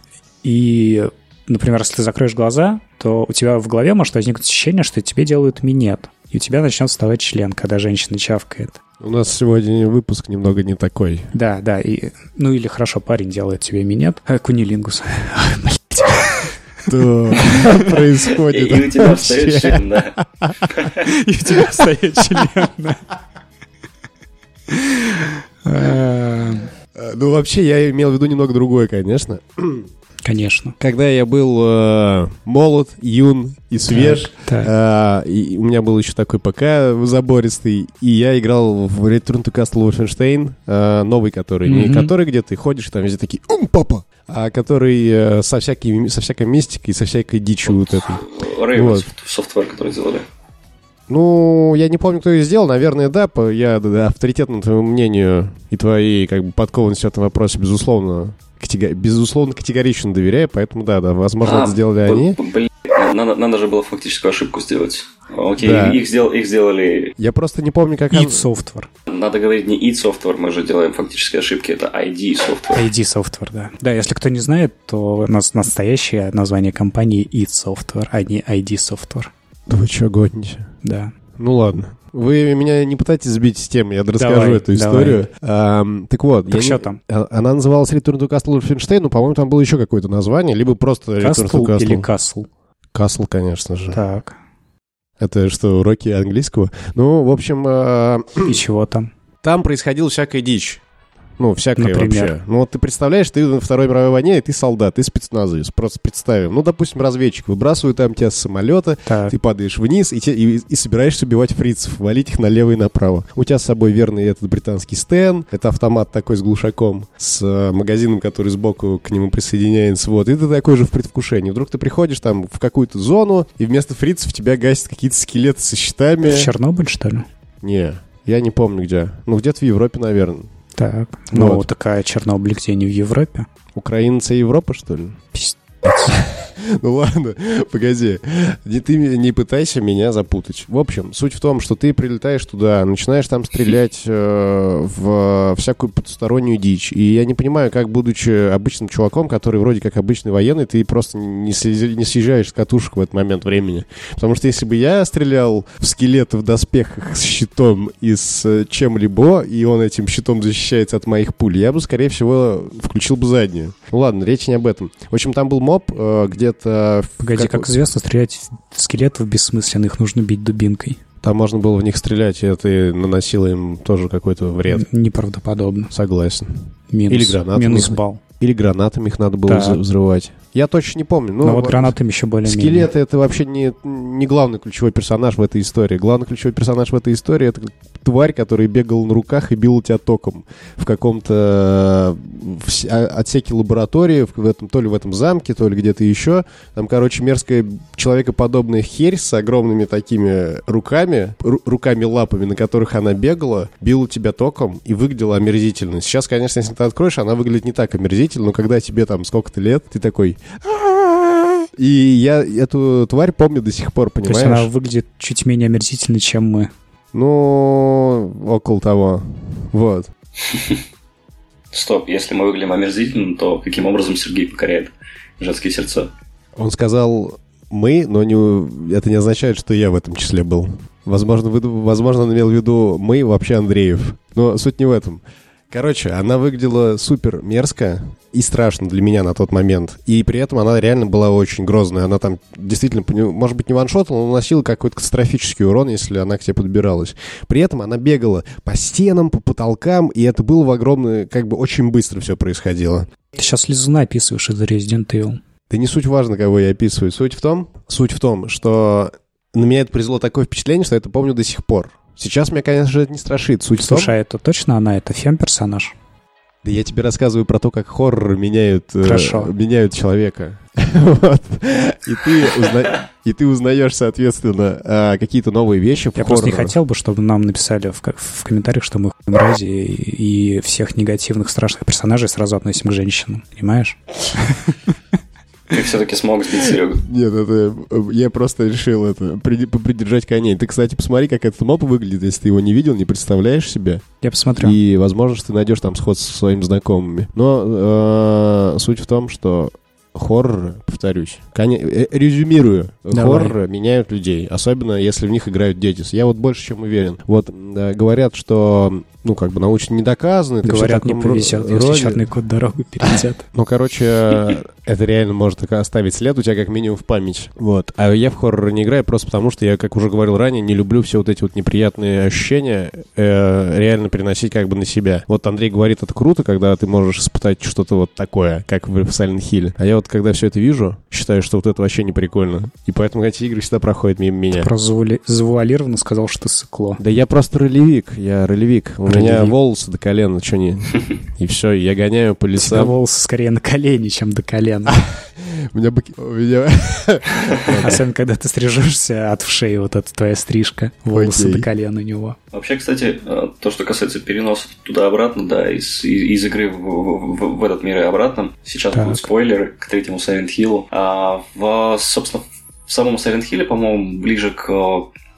S2: И, например, если ты закроешь глаза, то у тебя в голове может возникнуть ощущение, что тебе делают минет. И у тебя начнет вставать член, когда женщина чавкает.
S3: У нас сегодня выпуск немного не такой.
S2: Да, да. И, ну или хорошо, парень делает тебе минет. А, кунилингус.
S3: Что происходит
S4: и у тебя встает член, да.
S2: И у тебя встает член. да.
S3: Ну, вообще, я имел в виду немного другое, конечно.
S2: Конечно.
S3: Когда я был э, молод, юн и свеж,
S2: Так.
S3: э, и у меня был еще такой ПК забористый, и я играл в Return to Castle Wolfenstein, э, новый который, не
S2: Мгм.
S3: который, где ты ходишь, и там везде такие «Ум, папа!», который э, со, всякой, со всякой мистикой, со всякой дичью вот этой.
S4: Raven
S3: Вот.
S4: софтвер, который сделали.
S3: Ну, я не помню, кто ее сделал. Наверное, да. Я да, авторитетно твоему мнению и твоей как бы подкованности в этом вопросе, безусловно, катего- безусловно, категорично доверяю, поэтому да, да, возможно,
S4: А,
S3: это сделали они.
S4: Блин, надо, надо же было фактическую ошибку сделать. Окей,
S3: Да.
S4: их, сдел- их сделали...
S3: Я просто не помню, как...
S2: id
S3: он-
S2: Software.
S4: Надо говорить не id software, мы же делаем фактические ошибки, это ID software.
S2: ID Software, да. Да, если кто не знает, то у нас настоящее название компании id Software, а не ID Software.
S3: Да вы что, гоните?
S2: Да.
S3: Ну ладно. Вы меня не пытайтесь сбить с темы, я расскажу
S2: Давай,
S3: эту
S2: давай.
S3: историю. Ам, так вот.
S2: Так
S3: я
S2: что
S3: не-
S2: там?
S3: а- Она называлась Return to Castle Wolfenstein, но, по-моему, там было еще какое-то название, либо просто Return to
S2: Castle
S3: Castle.
S2: или Castle?
S3: Castle, конечно же.
S2: Так.
S3: Это что, уроки английского? Ну, в общем, а,
S2: И чего там?
S3: там происходила всякая дичь. Ну, всякое
S2: Например?
S3: вообще. Ну, вот ты представляешь, ты на Второй мировой войне, и ты солдат, ты спецназовец. Просто представим. Ну, допустим, разведчик выбрасывают там тебя с самолета,
S2: Так.
S3: ты падаешь вниз и, те- и, и собираешься убивать фрицев, валить их налево и направо. У тебя с собой верный этот британский Стэн, это автомат такой с глушаком, с э, магазином, который сбоку к нему присоединяется, вот. И ты такой же в предвкушении. Вдруг ты приходишь там в какую-то зону, и вместо фрицев тебя гасят какие-то скелеты со щитами.
S2: В Чернобыль, что ли?
S3: Не, я не помню где. Ну, где-то в Европе, наверное.
S2: Так. Ну,
S3: Вот.
S2: такая Чернобыль где не в Европе.
S3: Украинцы Европа, что ли?
S2: Пиздец.
S3: Ну ладно, погоди. Не, ты не пытайся меня запутать. В общем, суть в том, что ты прилетаешь туда, начинаешь там стрелять э, в всякую потустороннюю дичь. И я не понимаю, как, будучи обычным чуваком, который вроде как обычный военный, ты просто не, не съезжаешь с катушек в этот момент времени. Потому что если бы я стрелял в скелет в доспехах с щитом и с э, чем-либо, и он этим щитом защищается от моих пуль, я бы, скорее всего, включил бы заднюю. Ну ладно, речь не об этом. В общем, там был моб э, в
S2: Погоди, как известно, стрелять в скелетов бессмысленно, их нужно бить дубинкой.
S3: Там можно было в них стрелять, и это наносило им тоже какой-то вред.
S2: Неправдоподобно.
S3: Согласен.
S2: Минус.
S3: Или гранатами.
S2: Минус балл.
S3: Или гранатами их надо было
S2: Да.
S3: взры- взрывать. Я точно не помню.
S2: Но
S3: Ну,
S2: вот гранатами еще более-менее.
S3: Скелеты это вообще не, не главный ключевой персонаж в этой истории. Главный ключевой персонаж в этой истории это тварь, который бегал на руках и бил тебя током в каком-то в а- отсеке лаборатории, в этом, то ли в этом замке, то ли где-то еще. Там, короче, мерзкая человекоподобная херь с огромными такими руками, ру- руками-лапами, на которых она бегала, била тебя током и выглядела омерзительно. Сейчас, конечно, если ты откроешь, она выглядит не так омерзительно, но когда тебе там сколько-то лет, ты такой... И я эту тварь помню до сих пор,
S2: То есть
S3: понимаешь?
S2: она выглядит чуть менее омерзительно, чем мы.
S3: Ну, около того. Вот.
S4: Стоп, если мы выглядим омерзительно, то каким образом Сергей покоряет женские сердца?
S3: Он сказал мы, но не, это не означает, что я в этом числе был. Возможно, вы, возможно, он имел в виду мы, вообще Андреев. Но суть не в этом. Короче, она выглядела супер мерзко и страшно для меня на тот момент. И при этом она реально была очень грозная. Она там действительно, может быть, не ваншотала, но наносила какой-то катастрофический урон, если она к тебе подбиралась. При этом она бегала по стенам, по потолкам, и это было в огромное, как бы очень быстро все происходило.
S2: Ты сейчас Лизуна описываешь из Resident Evil.
S3: Да не суть важно, кого я описываю. Суть в том, суть в том, что на меня это произвело такое впечатление, что я это помню до сих пор. Сейчас меня, конечно же, это не страшит. Суть
S2: Слушай,
S3: в том...
S2: а это точно она? Это фем-персонаж?
S3: Да я тебе рассказываю про то, как хорроры меняют,
S2: Хорошо.
S3: Э, меняют человека. вот. И ты, узна... и ты узнаешь, соответственно, э, какие-то новые вещи в
S2: Я просто не хотел бы, чтобы нам написали в, в комментариях, что мы мрази и, и всех негативных страшных персонажей сразу относим к женщинам. Понимаешь?
S4: Ты все-таки смог сбить Серегу.
S3: Нет, это я просто решил это попридержать коней. Ты, кстати, посмотри, как этот моп выглядит, если ты его не видел, не представляешь себе.
S2: Я посмотрю.
S3: И, возможно, что ты найдешь там сходство со своими знакомыми. Но э, суть в том, что хорроры, повторюсь, коне- э, резюмирую,
S2: Давай.
S3: хорроры меняют людей, особенно если в них играют дети. Я вот больше чем уверен. Вот э, говорят, что, ну, как бы научно не доказано.
S2: Говорят, не повезет, если
S3: роде.
S2: черный кот дорогу перейдет.
S3: Ну, короче, это реально может оставить след у тебя как минимум в память. Вот. А я в хорроры не играю просто потому, что я, как уже говорил ранее, не люблю все вот эти вот неприятные ощущения э, реально переносить как бы на себя. Вот Андрей говорит, это круто, когда ты можешь испытать что-то вот такое, как в Silent Hill. А я вот, когда все это вижу, считаю, что вот это вообще не прикольно. И поэтому эти игры всегда проходят мимо меня.
S2: Просто завуали- завуалированно сказал, что сыкло.
S3: Да я просто ролевик, я ролевик. У меня
S2: Ролевик.
S3: волосы до колена, что не... И все, я гоняю по
S2: У
S3: лесам.
S2: волосы скорее на колени, чем до колена.
S3: У меня... быки-.
S2: Особенно, когда ты стрижешься от шеи, вот эта твоя стрижка. Волосы до колена у него.
S4: Вообще, кстати, э, то, что касается переносов туда-обратно, да, из, из, из игры в, в- в этот мир и обратно, сейчас
S2: Так.
S4: будут спойлеры к третьему Silent Hill. А в, собственно, в самом Silent Hill, по-моему, ближе к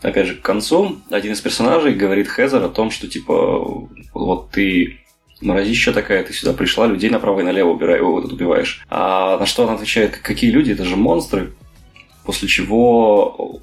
S4: опять же, к концу один из персонажей говорит Хезер о том, что, типа, вот ты мразища такая, ты сюда пришла, людей направо и налево убирай, вот тут убиваешь. А на что она отвечает, какие люди, это же монстры. После чего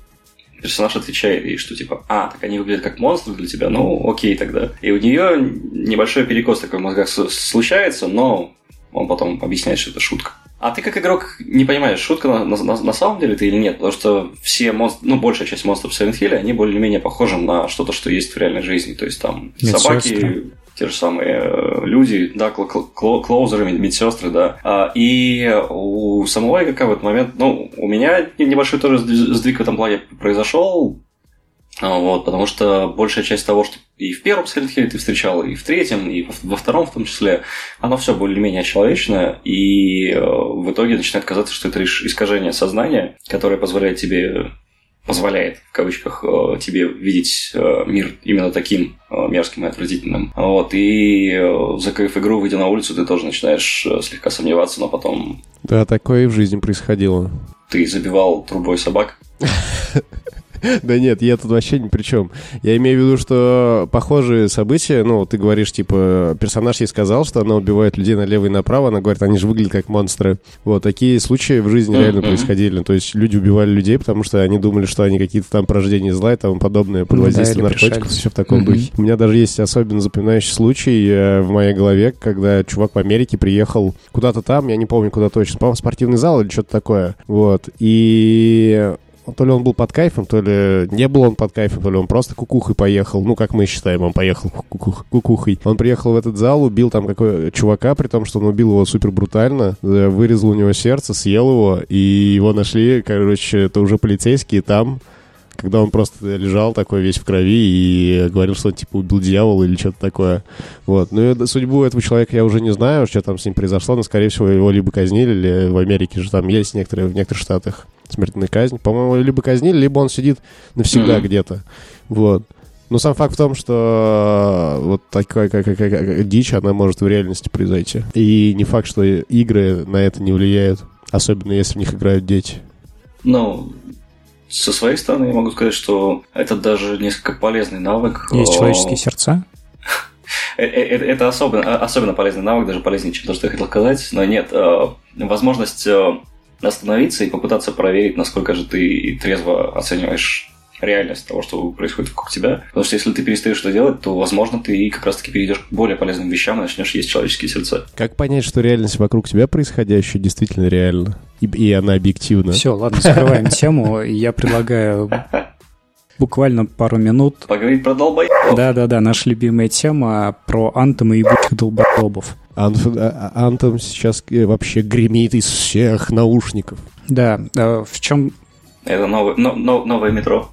S4: персонаж отвечает ей, что типа, а, так они выглядят как монстры для тебя, ну, окей тогда. И у нее небольшой перекос такой в мозгах случается, но он потом объясняет, что это шутка. А ты как игрок не понимаешь, шутка на, на- на- самом деле это или нет, потому что все монстры, ну, большая часть монстров в Silent Hill, они более-менее похожи на что-то, что есть в реальной жизни. То есть там собаки,
S2: Медсестры.
S4: Те же самые э, люди, да, кл- кл- кл- клоузеры, мед- медсестры, да. А, И у самого игрока в этот момент, ну, у меня небольшой тоже сдвиг в этом плане произошел, а, вот, потому что большая часть того, что и в первом Silent Hill ты встречал, и в третьем, и во, во втором в том числе, оно все более-менее человечное, и э, в итоге начинает казаться, что это лишь искажение сознания, которое позволяет тебе позволяет, в кавычках, э, тебе видеть э, мир именно таким э, мерзким и отвратительным. Вот, и закрыв игру, выйдя на улицу, ты тоже начинаешь слегка сомневаться, но потом
S3: Да, такое и в жизни происходило.
S4: ты забивал трубой собак.
S3: Да нет, я тут вообще ни при чем. Я имею в виду, что похожие события, ну, ты говоришь, типа, персонаж ей сказал, что она убивает людей налево и направо, она говорит, они же выглядят как монстры. Вот, такие случаи в жизни реально происходили. То есть люди убивали людей, потому что они думали, что они какие-то там порождения зла и тому подобное, под воздействием наркотиков, все в таком духе. У меня даже есть особенно запоминающий случай э, в моей голове, когда чувак в Америке приехал куда-то там, я не помню куда точно, по-моему, спортивный зал или что-то такое. Вот, и то ли он был под кайфом, то ли не был он под кайфом, то ли он просто кукухой поехал. Ну, как мы считаем, он поехал кукух- кукухой. Он приехал в этот зал, убил там какой чувака, при том, что он убил его супер брутально, э, вырезал у него сердце, съел его, и его нашли, короче, это уже полицейские там, когда он просто лежал такой весь в крови и говорил, что он типа убил дьявола или что-то такое. Вот. Ну и судьбу этого человека я уже не знаю, что там с ним произошло, но, скорее всего, его либо казнили, или в Америке же там есть некоторые, в некоторых штатах смертная казнь. По-моему, либо казнили, либо он сидит навсегда
S4: Мгм.
S3: где-то. Вот. Но сам факт в том, что вот такая как, как- как- дичь, она может в реальности произойти. И не факт, что игры на это не влияют. Особенно если в них играют дети.
S4: Ну, со своей стороны я могу сказать, что это даже несколько полезный навык.
S2: Есть
S4: О,
S2: человеческие сердца?
S4: э- э- э- Это особенно, особенно полезный навык, даже полезнее, чем то, что я хотел сказать. Но нет, э, возможность э, остановиться и попытаться проверить, насколько же ты трезво оцениваешь реальность того, что происходит вокруг тебя. Потому что если ты перестаешь что делать, то, возможно, ты как раз-таки перейдешь к более полезным вещам и начнешь есть человеческие сердца.
S3: Как понять, что реальность вокруг тебя происходящая действительно реальна? И, и она объективна?
S2: Все, ладно, закрываем тему. Я предлагаю буквально пару минут.
S4: Поговорить про долбоебов.
S2: Да-да-да, наша любимая тема про антом и ебучих долбоебов.
S3: Антом сейчас э, вообще гремит из всех наушников.
S2: Да, э, в чем...
S4: Это новое, но, но, новое метро.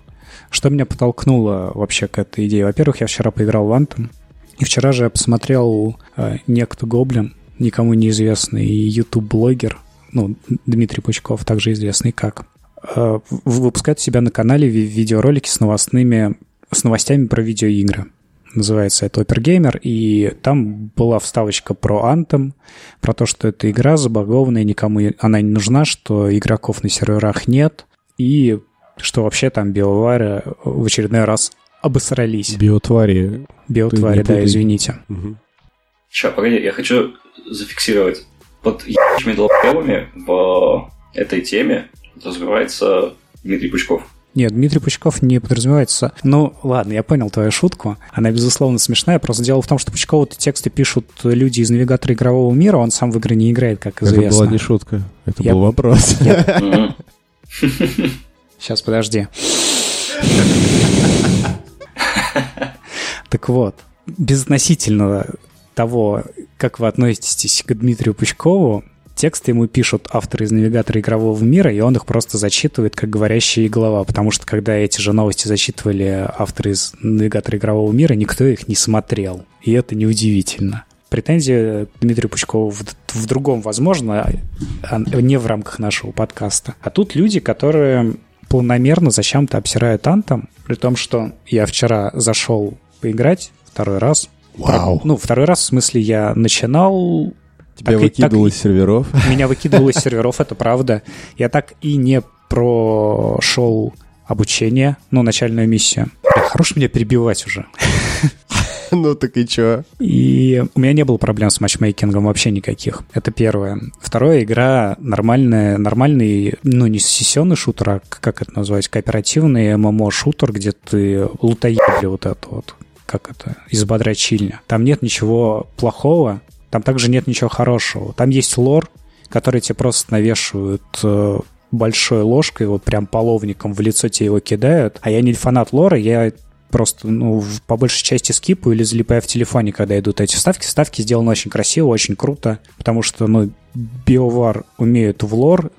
S2: Что меня подтолкнуло вообще к этой идее? Во-первых, я вчера поиграл в Anthem, и вчера же я посмотрел э, некто Гоблин, никому неизвестный YouTube-блогер, ну, Дмитрий Пучков, также известный как, э, выпускает себя на канале ви- видеоролики с новостными, с новостями про видеоигры. Называется это Опергеймер, и там была вставочка про Anthem, про то, что эта игра забагованная, никому она не нужна, что игроков на серверах нет, и что вообще там биовары в очередной раз обосрались.
S3: Биотвари.
S2: Биотвари, да, извините.
S3: Угу.
S4: Сейчас, погоди, я хочу зафиксировать. Под ебучими долбоебами в этой теме развивается Дмитрий Пучков.
S2: Нет, Дмитрий Пучков не подразумевается. Ну, ладно, я понял твою шутку. Она, безусловно, смешная. Просто дело в том, что Пучкову тексты пишут люди из навигатора игрового мира, он сам в игры не играет, как известно.
S3: Это была не шутка, это
S2: Я-
S3: был вопрос.
S2: Сейчас, подожди. Так вот, безотносительно того, как вы относитесь к Дмитрию Пучкову, тексты ему пишут авторы из навигатора игрового мира, и он их просто зачитывает как говорящая голова, потому что когда эти же новости зачитывали авторы из навигатора игрового мира, никто их не смотрел. И это неудивительно. Претензия Дмитрию Пучкову в, в другом, возможно, а не в рамках нашего подкаста. А тут люди, которые планомерно зачем-то обсирают Антом, при том, что я вчера зашел поиграть второй раз.
S3: Вау.
S2: Ну, второй раз, в смысле, я начинал...
S3: Тебя
S2: так и-
S3: выкидывало
S2: так
S3: из серверов.
S2: Меня выкидывало из серверов, это правда. Я так и не прошел обучение, ну, начальную миссию. Бля, Хорош меня перебивать уже.
S3: Ну так и чё?
S2: И у меня не было проблем с матчмейкингом вообще никаких. Это первое. Второе, игра нормальная, нормальный, ну, не сессионный шутер, а как это назвать, кооперативный ММО-шутер, где ты лутаебли вот это вот, как это, из бодрачильня. Там нет ничего плохого, там также нет ничего хорошего. Там есть лор, который тебе просто навешивают э, большой ложкой, вот прям половником в лицо тебе его кидают. А я не фанат лора, я просто, ну, по большей части скипаю или залипаю в телефоне, когда идут эти вставки. Вставки сделаны очень красиво, очень круто, потому что, ну, BioWare умеют в лор,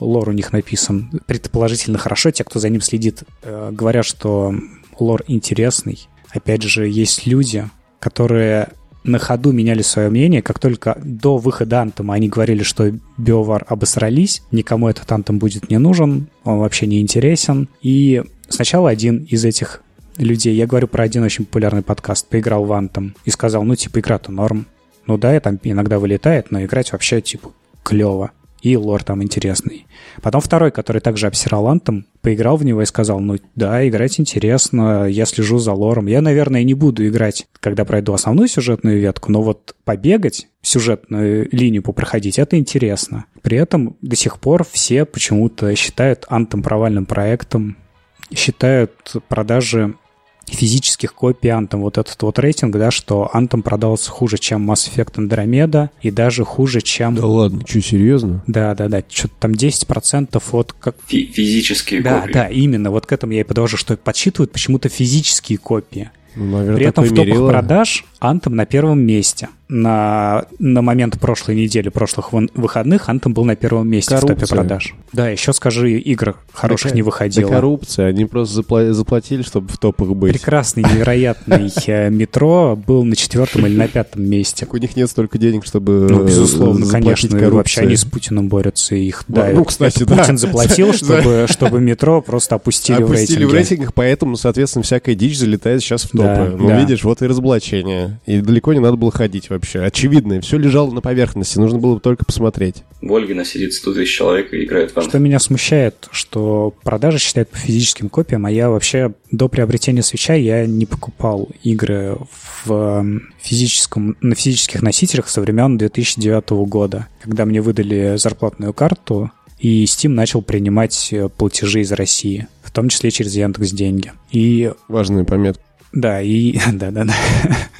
S2: лор у них написан предположительно хорошо. Те, кто за ним следит, э, говорят, что лор интересный. Опять же, есть люди, которые на ходу меняли свое мнение, как только до выхода Антома они говорили, что BioWare обосрались, никому этот Антом будет не нужен, он вообще не интересен. И сначала один из этих людей, я говорю про один очень популярный подкаст, поиграл в Антом и сказал, ну, типа, игра-то норм. Ну да, я там иногда вылетает, но играть вообще, типа, клево. И лор там интересный. Потом второй, который также обсирал Антом, поиграл в него и сказал, ну да, играть интересно, я слежу за лором. Я, наверное, не буду играть, когда пройду основную сюжетную ветку, но вот побегать, сюжетную линию попроходить, это интересно. При этом до сих пор все почему-то считают Антом провальным проектом, считают продажи физических копий Anthem. Вот этот вот рейтинг, да, что Anthem продался хуже, чем Mass Effect Andromeda, и даже хуже, чем...
S3: Да ладно, что, серьезно?
S2: Да, да, да, что-то там 10% от... Как...
S4: Фи- физические
S2: Да,
S4: копии.
S2: да, именно, вот к этому я и подвожу, что подсчитывают почему-то физические копии.
S3: Ну, наверное,
S2: При этом в топах
S3: мерило.
S2: продаж Anthem на первом месте. На, на момент прошлой недели, прошлых выходных Anthem был на первом месте в топе
S3: Коррупция.
S2: продаж. Да, еще скажи, игр хороших
S3: Да,
S2: не
S3: Да
S2: выходило.
S3: коррупция, они просто запла- заплатили, чтобы в топах быть.
S2: Прекрасный, невероятный э, метро был на четвертом или на пятом месте.
S3: У них нет столько денег, чтобы
S2: Ну,
S3: э,
S2: безусловно, конечно. Вообще они с Путиным борются, их
S3: Ну,
S2: давят.
S3: ну, кстати, да.
S2: Путин заплатил,
S3: За-
S2: чтобы, метро просто опустили,
S3: Опустили
S2: в
S3: в
S2: рейтинге.
S3: рейтингах, поэтому, соответственно, всякая дичь залетает сейчас в топы.
S2: Да,
S3: ну,
S2: да.
S3: видишь, вот и разоблачение. И далеко не надо было ходить вообще. Очевидно, все лежало на поверхности, нужно было только посмотреть.
S4: В Ольгина сидит 100 тысяч человек и играет в Антhem.
S2: Что меня смущает, что продажи считают по физическим копиям, а я вообще до приобретения свеча я не покупал игры в физическом, на физических носителях со времен 2009 года. Когда мне выдали зарплатную карту, и Steam начал принимать э, платежи из России, в том числе через Яндекс Деньги. И
S3: Важная пометка.
S2: да, и да, да, да.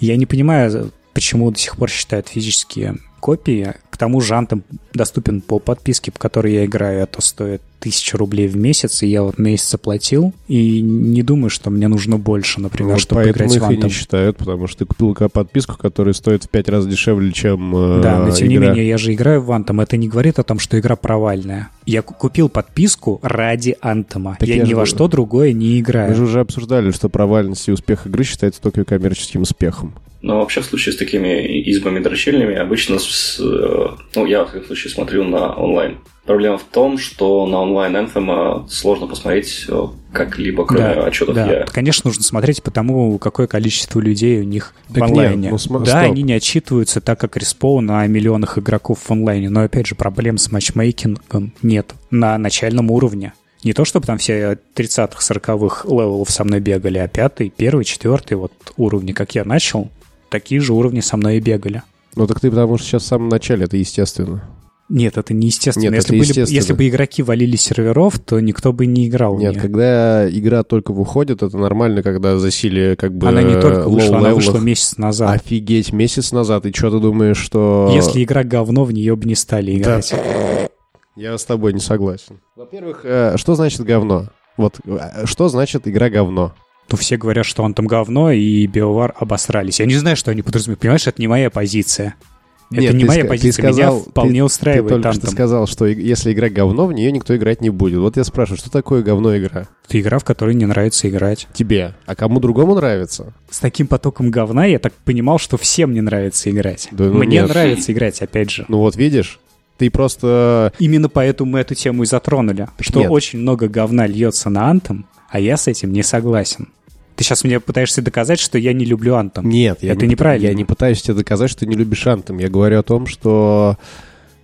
S2: Я не понимаю, почему до сих пор считают физические копии. К тому же Anthem доступен по подписке, по которой я играю. Это стоит тысяча рублей в месяц, и я вот месяц оплатил. И не думаю, что мне нужно больше, например,
S3: Вот
S2: чтобы играть в
S3: их и не
S2: Anthem.
S3: считают, потому что ты купил подписку, которая стоит в пять раз дешевле, чем э,
S2: Да, но тем не
S3: игра.
S2: менее, я же играю в Anthem. Это не говорит о том, что игра провальная. Я ку- купил подписку ради Антома.
S3: Так
S2: Я
S3: я
S2: ни
S3: же
S2: во что другое не
S3: Мы
S2: играю.
S3: же уже обсуждали, что провальность и успех игры считается только коммерческим успехом.
S4: Но вообще в случае с такими играми дрочильными обычно, с- ну, я в таком случае смотрю на онлайн. Проблема в том, что на онлайн Anthem сложно посмотреть э, как-либо, кроме
S2: Да,
S4: отчетов
S2: да.
S4: я.
S2: Конечно, нужно смотреть по тому, какое количество людей у них в
S3: Так нет,
S2: онлайне.
S3: ну см-
S2: да,
S3: стоп.
S2: они не отчитываются, так как Respawn на миллионах игроков в онлайне. Но, опять же, проблем с матчмейкингом нет на начальном уровне. Не то, чтобы там все 30-х, 40-х левелов со мной бегали, а пятый, первый, четвертый вот уровни, как я начал, такие же уровни со мной и бегали.
S3: Ну так ты потому что сейчас в самом начале, это естественно.
S2: Нет, это неестественно.
S3: Нет,
S2: если,
S3: это
S2: были-
S3: естественно.
S2: если бы игроки валили серверов, то никто бы не играл в
S3: Нет,
S2: неё.
S3: когда игра только выходит, это нормально, когда засилие как бы
S2: Она не только вышла, она вышла месяц назад.
S3: Офигеть, месяц назад. И что ты думаешь, что...
S2: Если игра говно, в нее бы не стали играть.
S3: Я с тобой не согласен. Во-первых, э, что значит говно? Вот э, что значит игра говно?
S2: Ну, все говорят, что он там говно, и Биовар обосрались. Я не знаю, что они подразумевают. Понимаешь, это не моя позиция. Это
S3: Нет,
S2: не
S3: ты
S2: моя
S3: ска- ты
S2: позиция.
S3: сказал-
S2: Меня вполне
S3: ты- Ты
S2: устраивает
S3: только что сказал, что если игра говно, в нее никто играть не будет. Вот я спрашиваю, что такое говно игра?
S2: Это игра, в которой не нравится играть.
S3: Тебе. А кому другому нравится?
S2: С таким потоком говна я так понимал, что всем не нравится играть.
S3: Да ну
S2: Мне
S3: нет.
S2: нравится играть, опять же.
S3: Ну вот видишь, ты просто...
S2: Именно поэтому мы эту тему и затронули. Что
S3: нет.
S2: очень много говна льется на Anthem, а я с этим не согласен. Ты сейчас мне пытаешься доказать, что я не люблю Anthem.
S3: Нет, я
S2: Это
S3: не,
S2: неправильно.
S3: Я не пытаюсь тебе доказать, что ты не любишь Антом. Я говорю о том, что...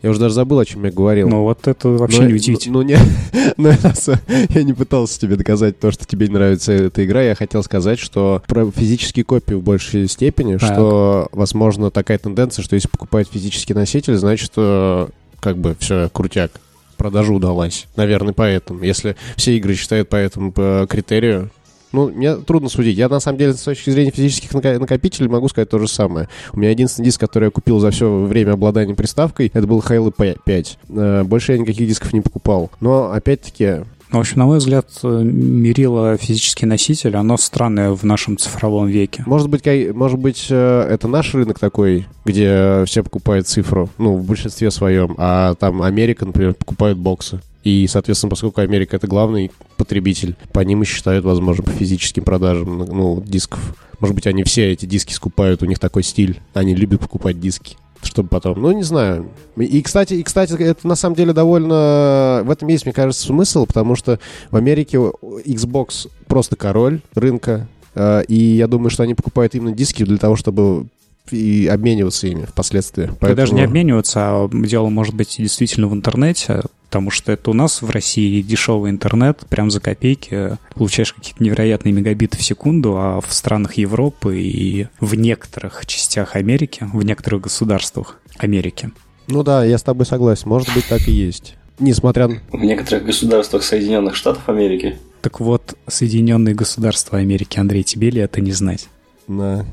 S3: Я уже даже забыл, о чем я говорил.
S2: Ну вот это вообще
S3: Но-
S2: неудивительно.
S3: Ну, не, ну, это с- я не пытался тебе доказать то, что тебе не нравится эта игра. Я хотел сказать, что про физические копии в большей степени,
S2: Так.
S3: что, возможно, такая тенденция, что если покупают физический носитель, значит, э, как бы все, крутяк. Продажа удалась. Наверное, поэтому. Если все игры считают по этому э, критерию, ну, мне трудно судить. Я, на самом деле, с точки зрения физических накопителей могу сказать то же самое. У меня единственный диск, который я купил за все время обладания приставкой, это был Halo 5. Э, Больше я никаких дисков не покупал. Но, опять-таки,
S2: Ну, в общем, на мой взгляд, э, мерило физический носитель, оно странное в нашем цифровом веке.
S3: может быть, может быть, э, это наш рынок такой, где все покупают цифру, ну, в большинстве своем, а там Америка, например, покупают боксы. И, соответственно, поскольку Америка это главный потребитель, по ним и считают, возможно, по физическим продажам, ну, дисков. Может быть, они все эти диски скупают, у них такой стиль. Они любят покупать диски. Чтобы потом, ну, не знаю. И, кстати, и, кстати, это на самом деле довольно... В этом есть, мне кажется, смысл, потому что в Америке Xbox просто король рынка, э, и я думаю, что они покупают именно диски для того, чтобы и обмениваться ими впоследствии.
S2: Да даже не
S3: Поэтому-
S2: обмениваться, а дело может быть действительно в интернете, потому что это у нас в России дешевый интернет, прям за копейки, получаешь какие-то невероятные мегабиты в секунду, а в странах Европы и в некоторых частях Америки, в некоторых государствах Америки.
S3: Ну да, я с тобой согласен. Может быть, так и есть. Несмотря на...
S4: В некоторых государствах Соединенных Штатов Америки
S2: Так вот, Соединенные Государства Америки, Андрей, тебе ли это не знать?
S3: на-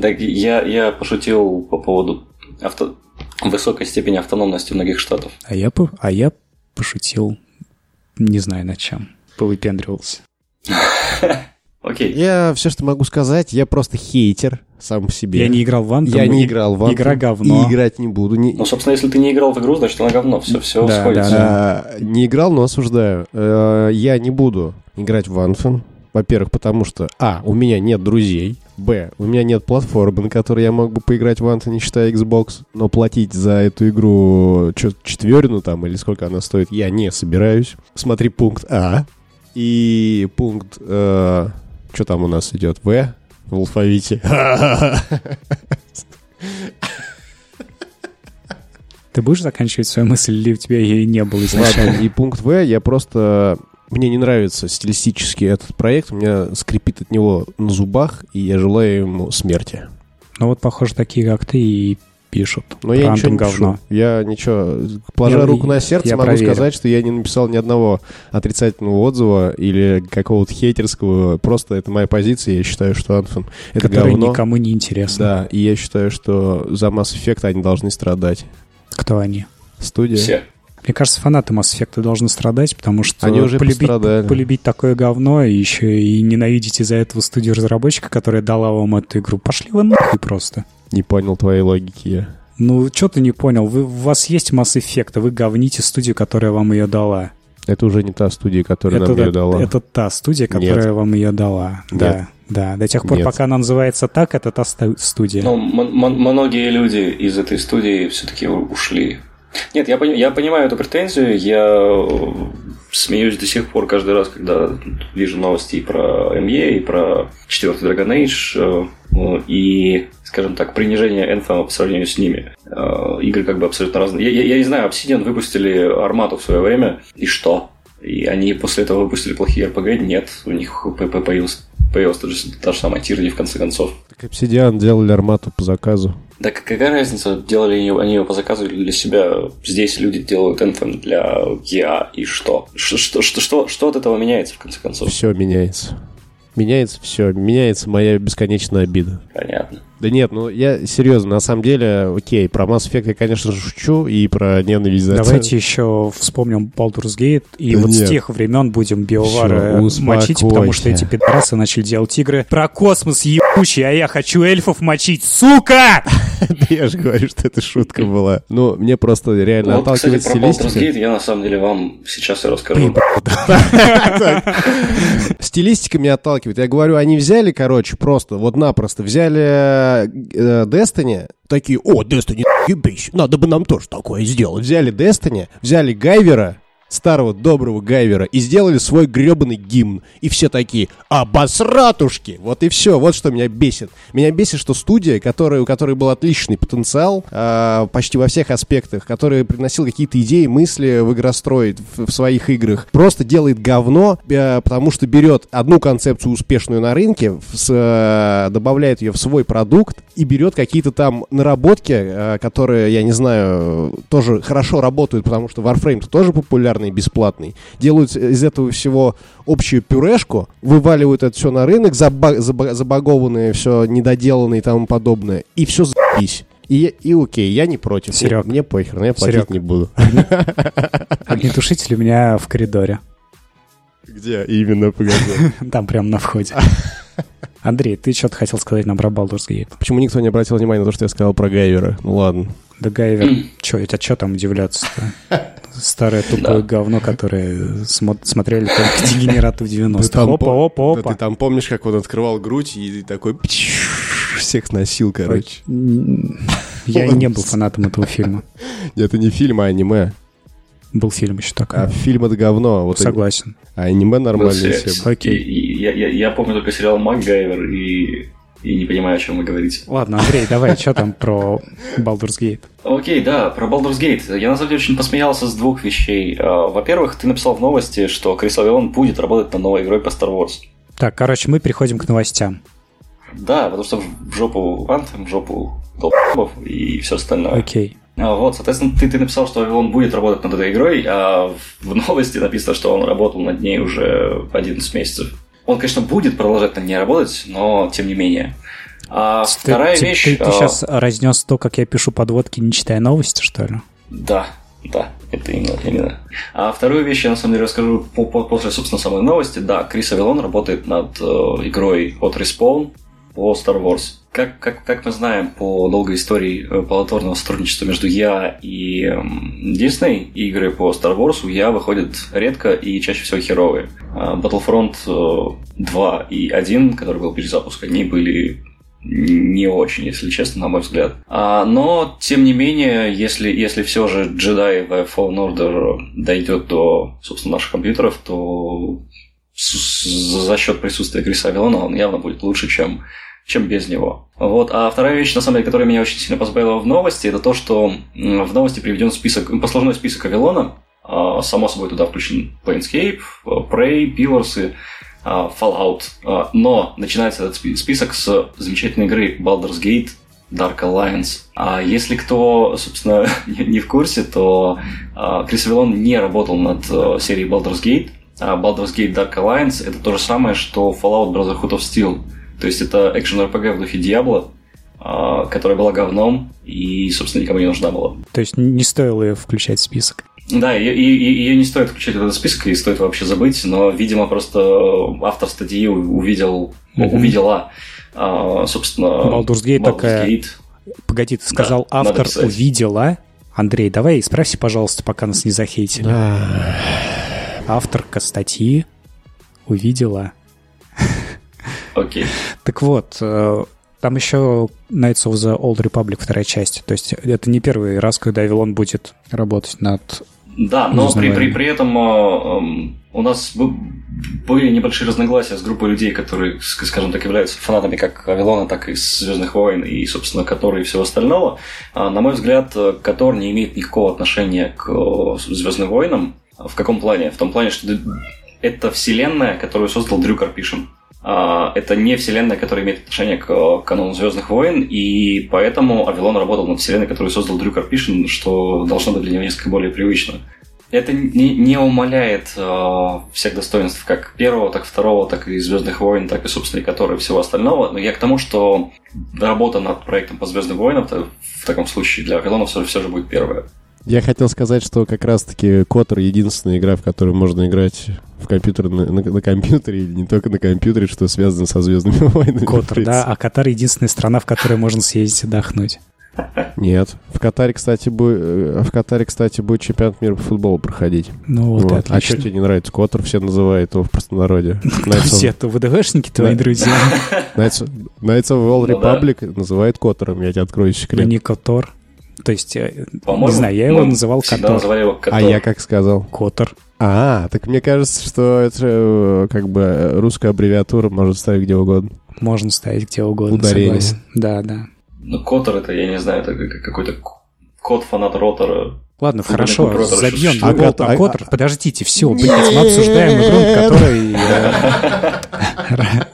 S4: Так я, я пошутил по поводу авто... высокой степени автономности многих штатов.
S2: А я, по- а я пошутил, не знаю над чем, повыпендривался.
S4: Окей.
S3: Я все, что могу сказать, я просто хейтер сам по себе.
S2: Я не играл в Anthem.
S3: Я не играл в Anthem
S2: Игра говно.
S3: И играть не буду. Не,
S4: Ну, собственно, если ты не играл в игру, значит она говно. Все, все
S2: Да,
S4: сходится.
S2: да,
S3: А, не играл, но осуждаю. Э, Я не буду играть в Anthem. Во-первых, потому что, а, у меня нет друзей. Б, у меня нет платформы, на которой я мог бы поиграть в Anthem, не считая Xbox. Но платить за эту игру четверину там, или сколько она стоит, я не собираюсь. Смотри пункт А. И пункт, что там у нас идет? В в алфавите.
S2: Ты будешь заканчивать свою мысль, или у тебя ее не было изначально?
S3: Ладно, и пункт В, я просто... Мне не нравится стилистически этот проект, у меня скрипит от него на зубах, и я желаю ему смерти.
S2: Ну вот, похоже, такие, как ты, и пишут.
S3: Но я ничего не говно. пишу. Я ничего... Положа я, руку на сердце, я могу проверю. сказать, что я не написал ни одного отрицательного отзыва или какого-то хейтерского. Просто это моя позиция. Я считаю, что Anthem — это
S2: Который говно. никому не интересно.
S3: Да, и я считаю, что за Mass Effect они должны страдать.
S2: Кто они?
S3: Студия.
S4: Все.
S2: Мне кажется, фанаты Mass Effect должны страдать, потому что
S3: Они уже полюбить,
S2: полюбить такое говно и еще и ненавидеть из-за этого студию разработчика, которая дала вам эту игру. Пошли вы нахуй просто.
S3: Не понял твоей логики я.
S2: Ну, что ты не понял? Вы, у вас есть Mass Effect, а вы говните студию, которая вам ее дала.
S3: Это уже не та студия, которая
S2: это,
S3: нам ее дала.
S2: Это та студия, которая Нет. вам ее дала. Нет. Да. Да, до тех пор, Нет. пока она называется так, это та студия.
S4: Ну, многие люди из этой студии все-таки ушли. Нет, я, я понимаю эту претензию, я э, смеюсь до сих пор каждый раз, когда вижу новости и про ME, и про четвертый Dragon Age, э, и, скажем так, принижение Anthem по сравнению с ними. Э, игры как бы абсолютно разные. Я, я, я не знаю, Obsidian выпустили Армату в свое время, и что? И они после этого выпустили плохие RPG? Нет, у них появился появилась та же, та же самая Тирни, в конце концов.
S3: Так Obsidian делали армату по заказу.
S4: Да какая разница, делали они, ее по заказу или для себя? Здесь люди делают Anthem для EA, и? Что, что, что, что, что от этого меняется, в конце концов?
S3: Все меняется. Меняется все. Меняется моя бесконечная обида.
S4: Понятно.
S3: Да нет, ну я серьезно, на самом деле, окей, про Mass Effect я, конечно же, шучу, и про ненависть за
S2: Давайте еще вспомним Baldur's Gate, и да вот нет. с тех времен будем биовары мочить, потому что эти пидорасы начали делать игры про космос ебучий, а я хочу эльфов мочить, сука!
S3: Я же говорю, что это шутка была. Ну, мне просто реально отталкивает стилистика.
S4: Baldur's Gate я на самом деле вам сейчас и расскажу.
S3: Стилистика меня отталкивает. Я говорю, они взяли, короче, просто, вот напросто, взяли э, Destiny, такие, о, Destiny, ебись, надо бы нам тоже такое сделать. Взяли Destiny, взяли Гайвера, старого доброго Гайвера и сделали свой гребаный гимн. И все такие, обосратушки! Вот и все, вот что меня бесит. Меня бесит, что студия, которая, у которой был отличный потенциал э, почти во всех аспектах, которая приносила какие-то идеи, мысли в игрострой, в, в своих играх, просто делает говно, э, потому что берет одну концепцию успешную на рынке, с, э, добавляет ее в свой продукт и берет какие-то там наработки, э, которые, я не знаю, тоже хорошо работают, потому что Warframe тоже популярный популярный, бесплатный, делают из этого всего общую пюрешку, вываливают это все на рынок, заба- заба- забагованное, все недоделанное и тому подобное, и все заебись. И, и окей, я не против.
S2: Серег.
S3: Мне, мне похер, но я платить Серег. не буду.
S2: Огнетушитель у меня в коридоре.
S3: Где именно, погоди?
S2: Там прямо на входе. Андрей, ты что-то хотел сказать нам про Baldur's Gate?
S3: Почему никто не обратил внимания на то, что я сказал про Гайвера? Ну ладно.
S2: Да Гайвер, что, это что там удивляться-то? Старое тупое говно, которое смотрели только дегенераты в 90-х.
S3: Опа, опа, опа. ты там помнишь, как он открывал грудь и такой всех носил, короче.
S2: Я не был фанатом этого фильма.
S3: Нет, это не фильм, а аниме.
S2: Был фильм еще такой.
S3: А фильм это говно.
S2: Вот Согласен.
S3: А аниме нормальный.
S4: Окей. Я, я, я помню только сериал «Макгайвер» и и не понимаю, о чем вы говорите.
S2: Ладно, Андрей, давай, что там про Baldur's Gate?
S4: Окей, да, про Baldur's Gate. Я на самом деле очень посмеялся с двух вещей. А, во-первых, ты написал в новости, что Крис Авелон будет работать над новой игрой по Star Wars.
S2: Так, короче, мы переходим к новостям.
S4: Да, потому что в жопу Anthem, в жопу долбов и все остальное.
S2: Окей.
S4: А, вот, соответственно, ты, ты написал, что он будет работать над этой игрой, а в новости написано, что он работал над ней уже 11 месяцев. Он, конечно, будет продолжать на ней работать, но тем не менее. А ты, вторая
S2: ты,
S4: вещь...
S2: Ты, ты, ты сейчас а, разнес то, как я пишу подводки, не читая новости, что ли?
S4: Да, да, это именно, именно. А вторую вещь я на самом деле расскажу по, по, после, собственно, самой новости. Да, Крис Авилон работает над э, игрой от Respawn по Star Wars. Как, как, как мы знаем по долгой истории э, плодотворного сотрудничества между я и Disney, игры по Star Wars у я выходят редко и чаще всего херовые. А Battlefront 2 э, и 1, который был перезапуск, они были не очень, если честно, на мой взгляд. А, но, тем не менее, если, если все же Jedi в Fallen Order дойдет до, собственно, наших компьютеров, то за счет присутствия Криса Авилона он явно будет лучше, чем чем без него. Вот. А вторая вещь, на самом деле, которая меня очень сильно позабавила в новости, это то, что в новости приведен список, послужной список Авилона. А, само собой, туда включен Planescape, Prey, Pillars, а, Fallout. А, но начинается этот список с замечательной игры Baldur's Gate Dark Alliance. А если кто, собственно, не в курсе, то Крис Авилон не работал над серией Baldur's Gate, Baldur's Gate Dark Alliance это то же самое, что Fallout Brotherhood of Steel. То есть это экшен RPG в духе Diablo, которая была говном и, собственно, никому не нужна была.
S2: То есть не стоило ее включать в список?
S4: Да, ее, ее не стоит включать в этот список, и стоит вообще забыть, но, видимо, просто автор статьи увидел, mm-hmm. увидела, собственно...
S2: Baldur's Gate Baldur's такая... Gate. Погоди, ты сказал, да, автор увидела? Андрей, давай исправься, пожалуйста, пока нас не захейтили. Авторка статьи увидела.
S4: Окей.
S2: Так вот, э, там еще Knights of the Old Republic вторая часть. То есть это не первый раз, когда Авилон будет работать над
S4: да, но при, при, при этом э, у нас были небольшие разногласия с группой людей, которые, скажем так, являются фанатами как Авилона, так и Звездных войн и, собственно, Котора и всего остального. А, на мой взгляд, Котор не имеет никакого отношения к Звездным войнам. В каком плане? В том плане, что это вселенная, которую создал Дрю Карпишин. А, это не вселенная, которая имеет отношение к канону Звездных войн, и поэтому Авилон работал над вселенной, которую создал Дрю Карпишин, что должно быть для него несколько более привычно. Это не, не умаляет э, всех достоинств как первого, так второго, так и Звездных войн, так и, собственно, и которые всего остального. Но я к тому, что работа над проектом по Звездным войнам в таком случае для Авилона все, все же будет первая.
S3: Я хотел сказать, что как раз-таки Котор единственная игра, в которую можно играть в компьютер, на, на, на компьютере или не только на компьютере, что связано со Звездными войнами.
S2: Котор, да, а Катар единственная страна, в которой можно съездить отдохнуть.
S3: Нет. В Катаре, кстати, будет, э, в Катаре, кстати, будет чемпионат мира по футболу проходить.
S2: Ну вот, вот. отлично.
S3: А что тебе не нравится? Котор все называют его в простонародье.
S2: Все, то ВДВшники твои друзья.
S3: Knights of World ну Republic называют Котором, я тебе открою секрет.
S2: Не Котор. То есть, э, не знаю, я его называл Котор.
S4: Его
S3: а я как сказал?
S2: Котор.
S3: А, так мне кажется, что это э, как бы русская аббревиатура может ставить где угодно.
S2: Можно ставить где угодно,
S3: Ударение.
S2: согласен. Да, да.
S4: Ну, Котор это, я не знаю, это какой-то код фанат ротора.
S2: Ладно, хорошо, забьем а, Волт, а, Котор. Подождите, все, блядь, мы обсуждаем игру, в которой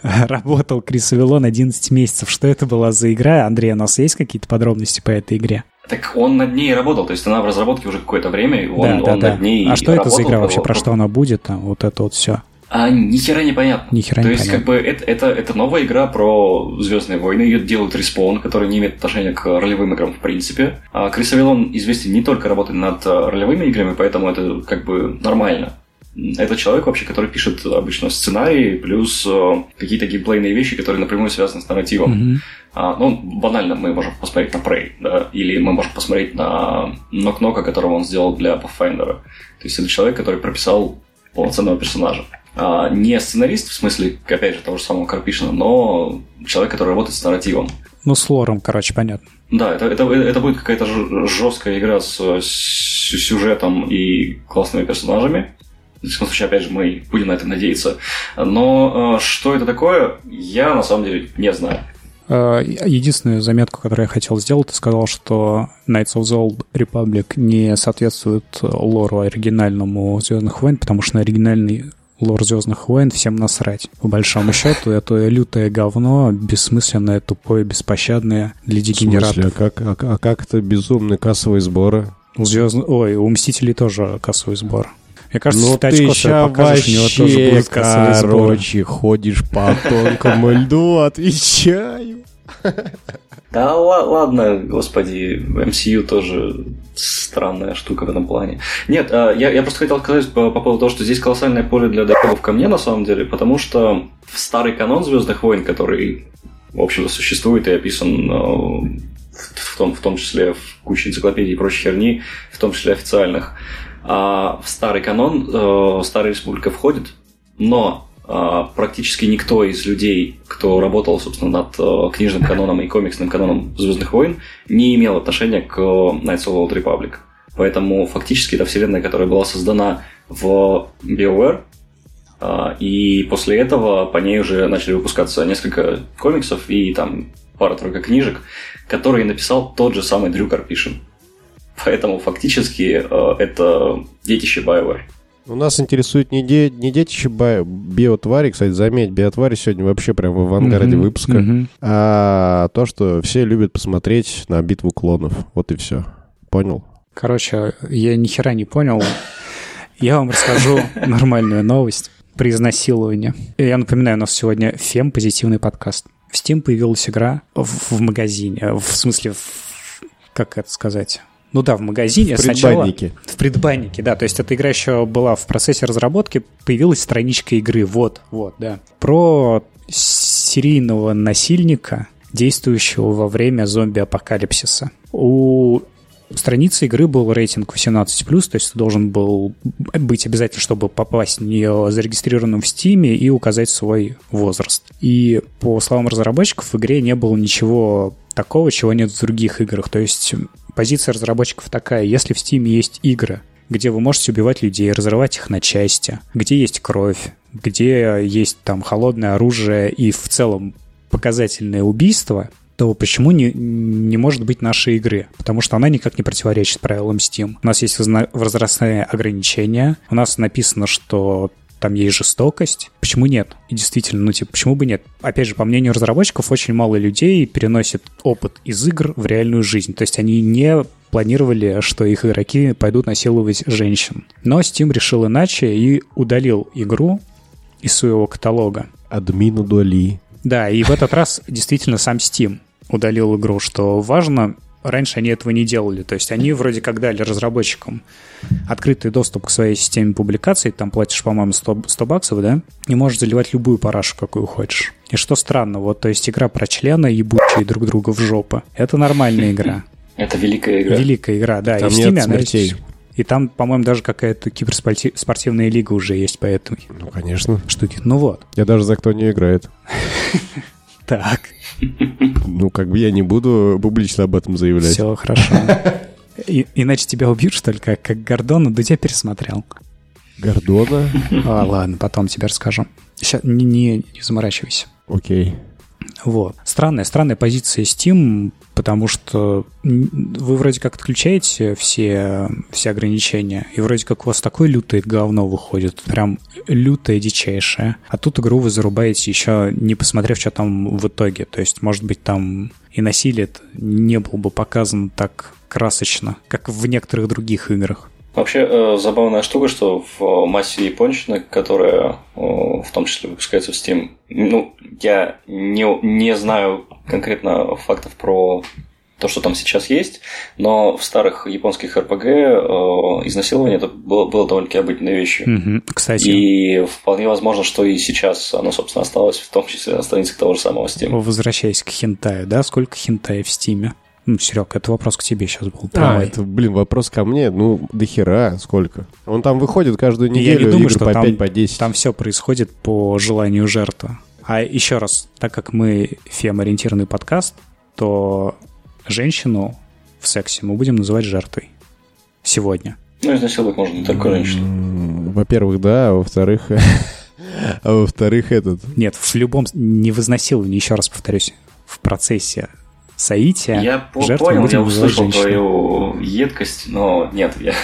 S2: э, работал Крис Авилон 11 месяцев. Что это была за игра? Андрей, у нас есть какие-то подробности по этой игре?
S4: Так он над ней работал, то есть она в разработке уже какое-то время, и он, да, да, он да. над ней
S2: А что это за игра вообще, про что она будет, вот это вот все?
S4: А ни хера не понятно.
S2: Ни хера
S4: То
S2: не
S4: есть,
S2: понятно.
S4: как бы, это, это, это новая игра про Звездные войны. Ее делают Respawn, который не имеет отношения к ролевым играм в принципе. А Крис Авилон известен не только работой над ролевыми играми, поэтому это как бы нормально. Это человек вообще, который пишет обычно сценарии, плюс э, какие-то геймплейные вещи, которые напрямую связаны с нарративом. Mm-hmm. А, ну, банально, мы можем посмотреть на Prey, да, или мы можем посмотреть на Нок-Нока, которого он сделал для Pathfinder. То есть это человек, который прописал полноценного персонажа. А, не сценарист, в смысле, опять же, того же самого Карпишина, но человек, который работает с нарративом.
S2: Ну, с лором, короче, понятно.
S4: Да, это, это, это будет какая-то жесткая игра с, с сюжетом и классными персонажами. В любом случае, опять же, мы будем на это надеяться. Но э, что это такое, я на самом деле не знаю.
S2: Э, единственную заметку, которую я хотел сделать, ты сказал, что Knights of the Old Republic не соответствует лору оригинальному Звездных войн, потому что на оригинальный лор Звездных войн всем насрать. По большому счету, это лютое говно, бессмысленное, тупое, беспощадное для дегенератов. В
S3: смысле, а как, а, а как это безумные кассовые сборы?
S2: У Звезд... Ой, у Мстителей тоже кассовый сбор. Мне кажется,
S3: ну,
S2: ты
S3: покажешь, вообще, у него тоже будет короче, ходишь по тонкому льду, отвечаю.
S4: Да ладно, господи, MCU тоже странная штука в этом плане. Нет, а, я, я просто хотел сказать по, по поводу того, что здесь колоссальное поле для доебов ко мне, на самом деле, потому что в старый канон Звездных войн, который, в общем-то, существует и описан а, в том, в том числе в куче энциклопедий и прочей херни, в том числе официальных, в старый канон э, Старая Республика входит, но а, практически никто из людей, кто работал, собственно, над э, книжным каноном и комиксным каноном Звездных войн, не имел отношения к Knights of Old Republic. Поэтому фактически это вселенная, которая была создана в BioWare, а, и после этого по ней уже начали выпускаться несколько комиксов и там пара-тройка книжек, которые написал тот же самый Дрю Карпишин. Поэтому фактически э, это детище BioWare.
S3: У нас интересует не, де, не детище ба- биотвари, кстати, заметь, биотвари сегодня вообще прям в авангарде
S2: Мгм,
S3: выпуска,
S2: мгм.
S3: а то, что все любят посмотреть на битву клонов. Вот и все. Понял?
S2: Короче, я ни хера не понял. Я вам расскажу нормальную новость про изнасилование. Я напоминаю, у нас сегодня фем позитивный подкаст. В Steam появилась игра в, в магазине, в смысле, в- как это сказать? Ну да, в магазине
S3: В
S2: сначала...
S3: предбаннике.
S2: В предбаннике, да. То есть эта игра еще была в процессе разработки, появилась страничка игры. Вот, вот, да. Про серийного насильника, действующего во время зомби-апокалипсиса. У страницы игры был рейтинг 18+, то есть ты должен был быть обязательно, чтобы попасть в нее зарегистрированным в Стиме и указать свой возраст. И по словам разработчиков, в игре не было ничего такого, чего нет в других играх. То есть позиция разработчиков такая, если в Стиме есть игры, где вы можете убивать людей, разрывать их на части, где есть кровь, где есть там холодное оружие и в целом показательное убийство, то почему не, не может быть нашей игры? Потому что она никак не противоречит правилам Steam. У нас есть возрастные ограничения, у нас написано, что там есть жестокость. Почему нет? И действительно, ну типа, почему бы нет? Опять же, по мнению разработчиков, очень мало людей переносят опыт из игр в реальную жизнь. То есть они не планировали, что их игроки пойдут насиловать женщин. Но Steam решил иначе и удалил игру из своего каталога.
S3: Админ удали.
S2: Да, и в этот раз действительно сам Steam удалил игру, что важно. Раньше они этого не делали. То есть они вроде как дали разработчикам открытый доступ к своей системе публикаций. Там платишь, по-моему, 100, 100 баксов, да? И можешь заливать любую парашу, какую хочешь. И что странно, вот, то есть игра про члена, ебучие друг друга в жопы. Это нормальная игра.
S4: Это великая игра.
S2: Великая игра, да.
S3: Там
S2: и в
S3: нет
S2: Steam она
S3: смертей.
S2: есть. И там, по-моему, даже какая-то киберспортивная лига уже есть по этой
S3: Ну, конечно.
S2: штуке. Ну вот.
S3: Я даже за кто не играет.
S2: Так,
S3: Ну, как бы я не буду публично об этом заявлять.
S2: все хорошо. И- иначе тебя убьют, что ли, как, как Гордона, да тебя пересмотрел.
S3: Гордона?
S2: А, ладно, потом тебе расскажу. Сейчас не, не, не заморачивайся.
S3: Окей.
S2: Вот. Странная, странная позиция Steam, потому что вы вроде как отключаете все, все ограничения, и вроде как у вас такое лютое говно выходит, прям лютое, дичайшее. А тут игру вы зарубаете еще не посмотрев, что там в итоге. То есть, может быть, там и насилие не было бы показано так красочно, как в некоторых других играх.
S4: Вообще э, забавная штука, что в массе японщины, которая э, в том числе выпускается в Steam, ну, я не, не знаю конкретно фактов про то, что там сейчас есть, но в старых японских РПГ э, изнасилование это было, было довольно-таки обыденной вещью.
S2: Мгм. Кстати,
S4: И вполне возможно, что и сейчас оно, собственно, осталось, в том числе на страницах того же самого Steam.
S2: возвращаясь к хентаю, да? Сколько хентаев в Стиме? Ну, Серег, это вопрос к тебе сейчас был.
S3: А,
S2: Давай.
S3: это, блин, вопрос ко мне. Ну, до хера, сколько? Он там выходит каждую
S2: И я
S3: неделю,
S2: не думаю,
S3: игр
S2: что
S3: по
S2: там-
S3: 5, по 10.
S2: Там все происходит по желанию жертвы. А еще раз, так как мы фем-ориентированный подкаст, то женщину в сексе мы будем называть жертвой. Сегодня.
S4: Ну, изнасиловать можно не только женщин.
S3: М, Во-первых, да, а во-вторых... А во-вторых, этот...
S2: Нет, в любом... Не в изнасиловании, еще раз повторюсь, в процессе соития
S4: Я
S2: жертву
S4: понял,
S2: будем
S4: я услышал твою едкость, но нет, я,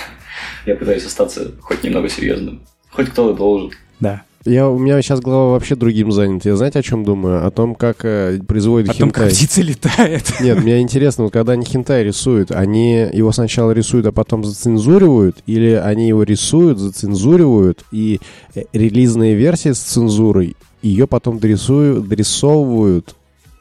S4: я пытаюсь остаться хоть немного серьезным. Хоть кто-то должен.
S2: Да.
S3: Я, у меня сейчас голова вообще другим занят. Я знаете, о чем думаю? О том, как э, производят
S2: О том, как
S3: хентай.
S2: птица летает.
S3: Нет, мне интересно, вот когда они хентай рисуют, они его сначала рисуют, а потом зацензуривают, или они его рисуют, зацензуривают, и э, релизные версии с цензурой, ее потом дорисуют, дорисовывают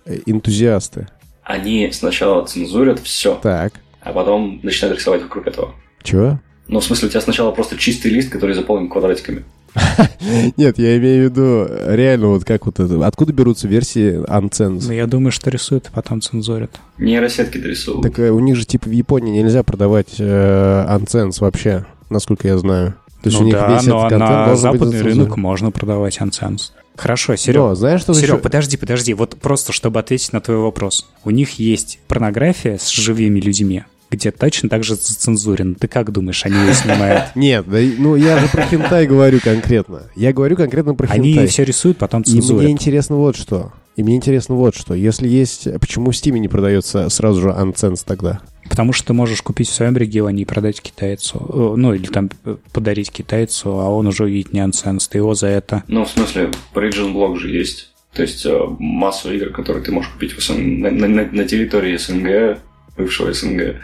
S3: э, энтузиасты.
S4: Они сначала цензурят все,
S3: Так,
S4: а потом начинают рисовать вокруг этого.
S3: чего?
S4: Ну, в смысле, у тебя сначала просто чистый лист, который заполнен квадратиками.
S3: Нет, я имею в виду реально вот как вот это. Откуда берутся версии Uncensored?
S2: Ну, я думаю, что рисуют, а потом цензурят.
S4: Нейросетки дорисовывают.
S3: Так э, у них же типа в Японии нельзя продавать э, Uncensored вообще, насколько я знаю. То есть
S2: ну
S3: у них
S2: да,
S3: весь
S2: но
S3: этот контент
S2: на западный рынок можно продавать ансенс. Хорошо, Серег.
S3: Но, знаешь, что
S2: Серег,
S3: еще-
S2: подожди, подожди. Вот просто, чтобы ответить на твой вопрос. У них есть порнография с живыми людьми, где точно так же зацензурен. Ты как думаешь, они ее снимают?
S3: Нет, да, ну я же про хентай говорю конкретно. Я говорю конкретно про
S2: Они
S3: хентай.
S2: все рисуют, потом
S3: И мне
S2: цензурят.
S3: интересно вот что. И мне интересно вот что. Если есть... Почему в Стиме не продается сразу же Uncensored тогда?
S2: Потому что ты можешь купить в своем регионе и продать китайцу. Э, ну, или там э, подарить китайцу, а он уже увидит нянсенс. Ты его за это...
S4: Ну, в смысле, Origin Block же есть. То есть э, массу игр, которые ты можешь купить в СН... на, на, на территории СНГ, бывшего СНГ,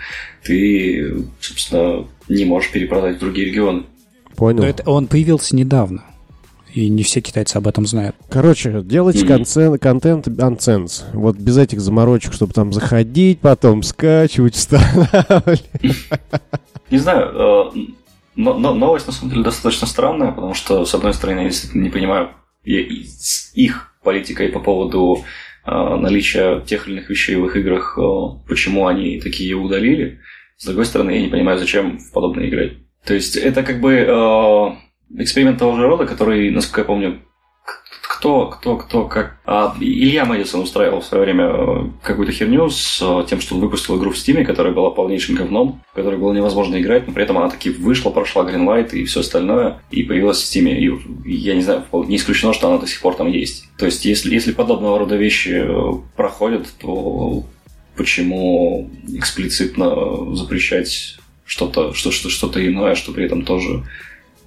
S4: ты, собственно, не можешь перепродать в другие регионы.
S3: Понял.
S2: Но это, он появился недавно. И не все китайцы об этом знают.
S3: Короче, делайте контент, контент unsense. Вот без этих заморочек, чтобы там заходить, потом скачивать, вставлять.
S4: Не знаю, но, но новость на самом деле достаточно странная, потому что, с одной стороны, я действительно не понимаю их политикой по поводу э, наличия тех или иных вещей в их играх, э, почему они такие удалили. С другой стороны, я не понимаю, зачем в подобное играть. То есть это как бы э, эксперимент того же рода, который, насколько я помню, кто, кто, кто, как... А, Илья Мэдисон устраивал в свое время э, какую-то херню с э, тем, что он выпустил игру в Стиме, которая была полнейшим говном, в которой было невозможно играть, но при этом она таки вышла, прошла Greenlight и все остальное, и появилась в Стиме. И я не знаю, не исключено, что она до сих пор там есть. То есть, если, если подобного рода вещи э, проходят, то почему эксплицитно запрещать что-то, что, что, что-то иное, что при этом тоже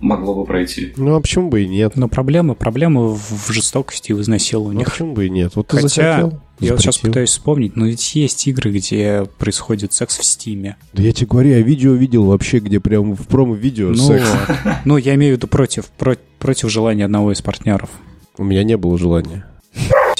S4: могло бы пройти.
S3: Ну, а почему бы и нет?
S2: Но проблема, проблема в жестокости и в изнасилованиях.
S3: Ну, почему бы и нет? Вот ты
S2: Хотя,
S3: захотел,
S2: я вот сейчас пытаюсь вспомнить, но ведь есть игры, где происходит секс в Стиме.
S3: Да я тебе говорю, я видео видел вообще, где прям в промо-видео
S2: Ну,
S3: секс.
S2: ну, я имею в виду против, про- против желания одного из партнеров.
S3: У меня не было желания.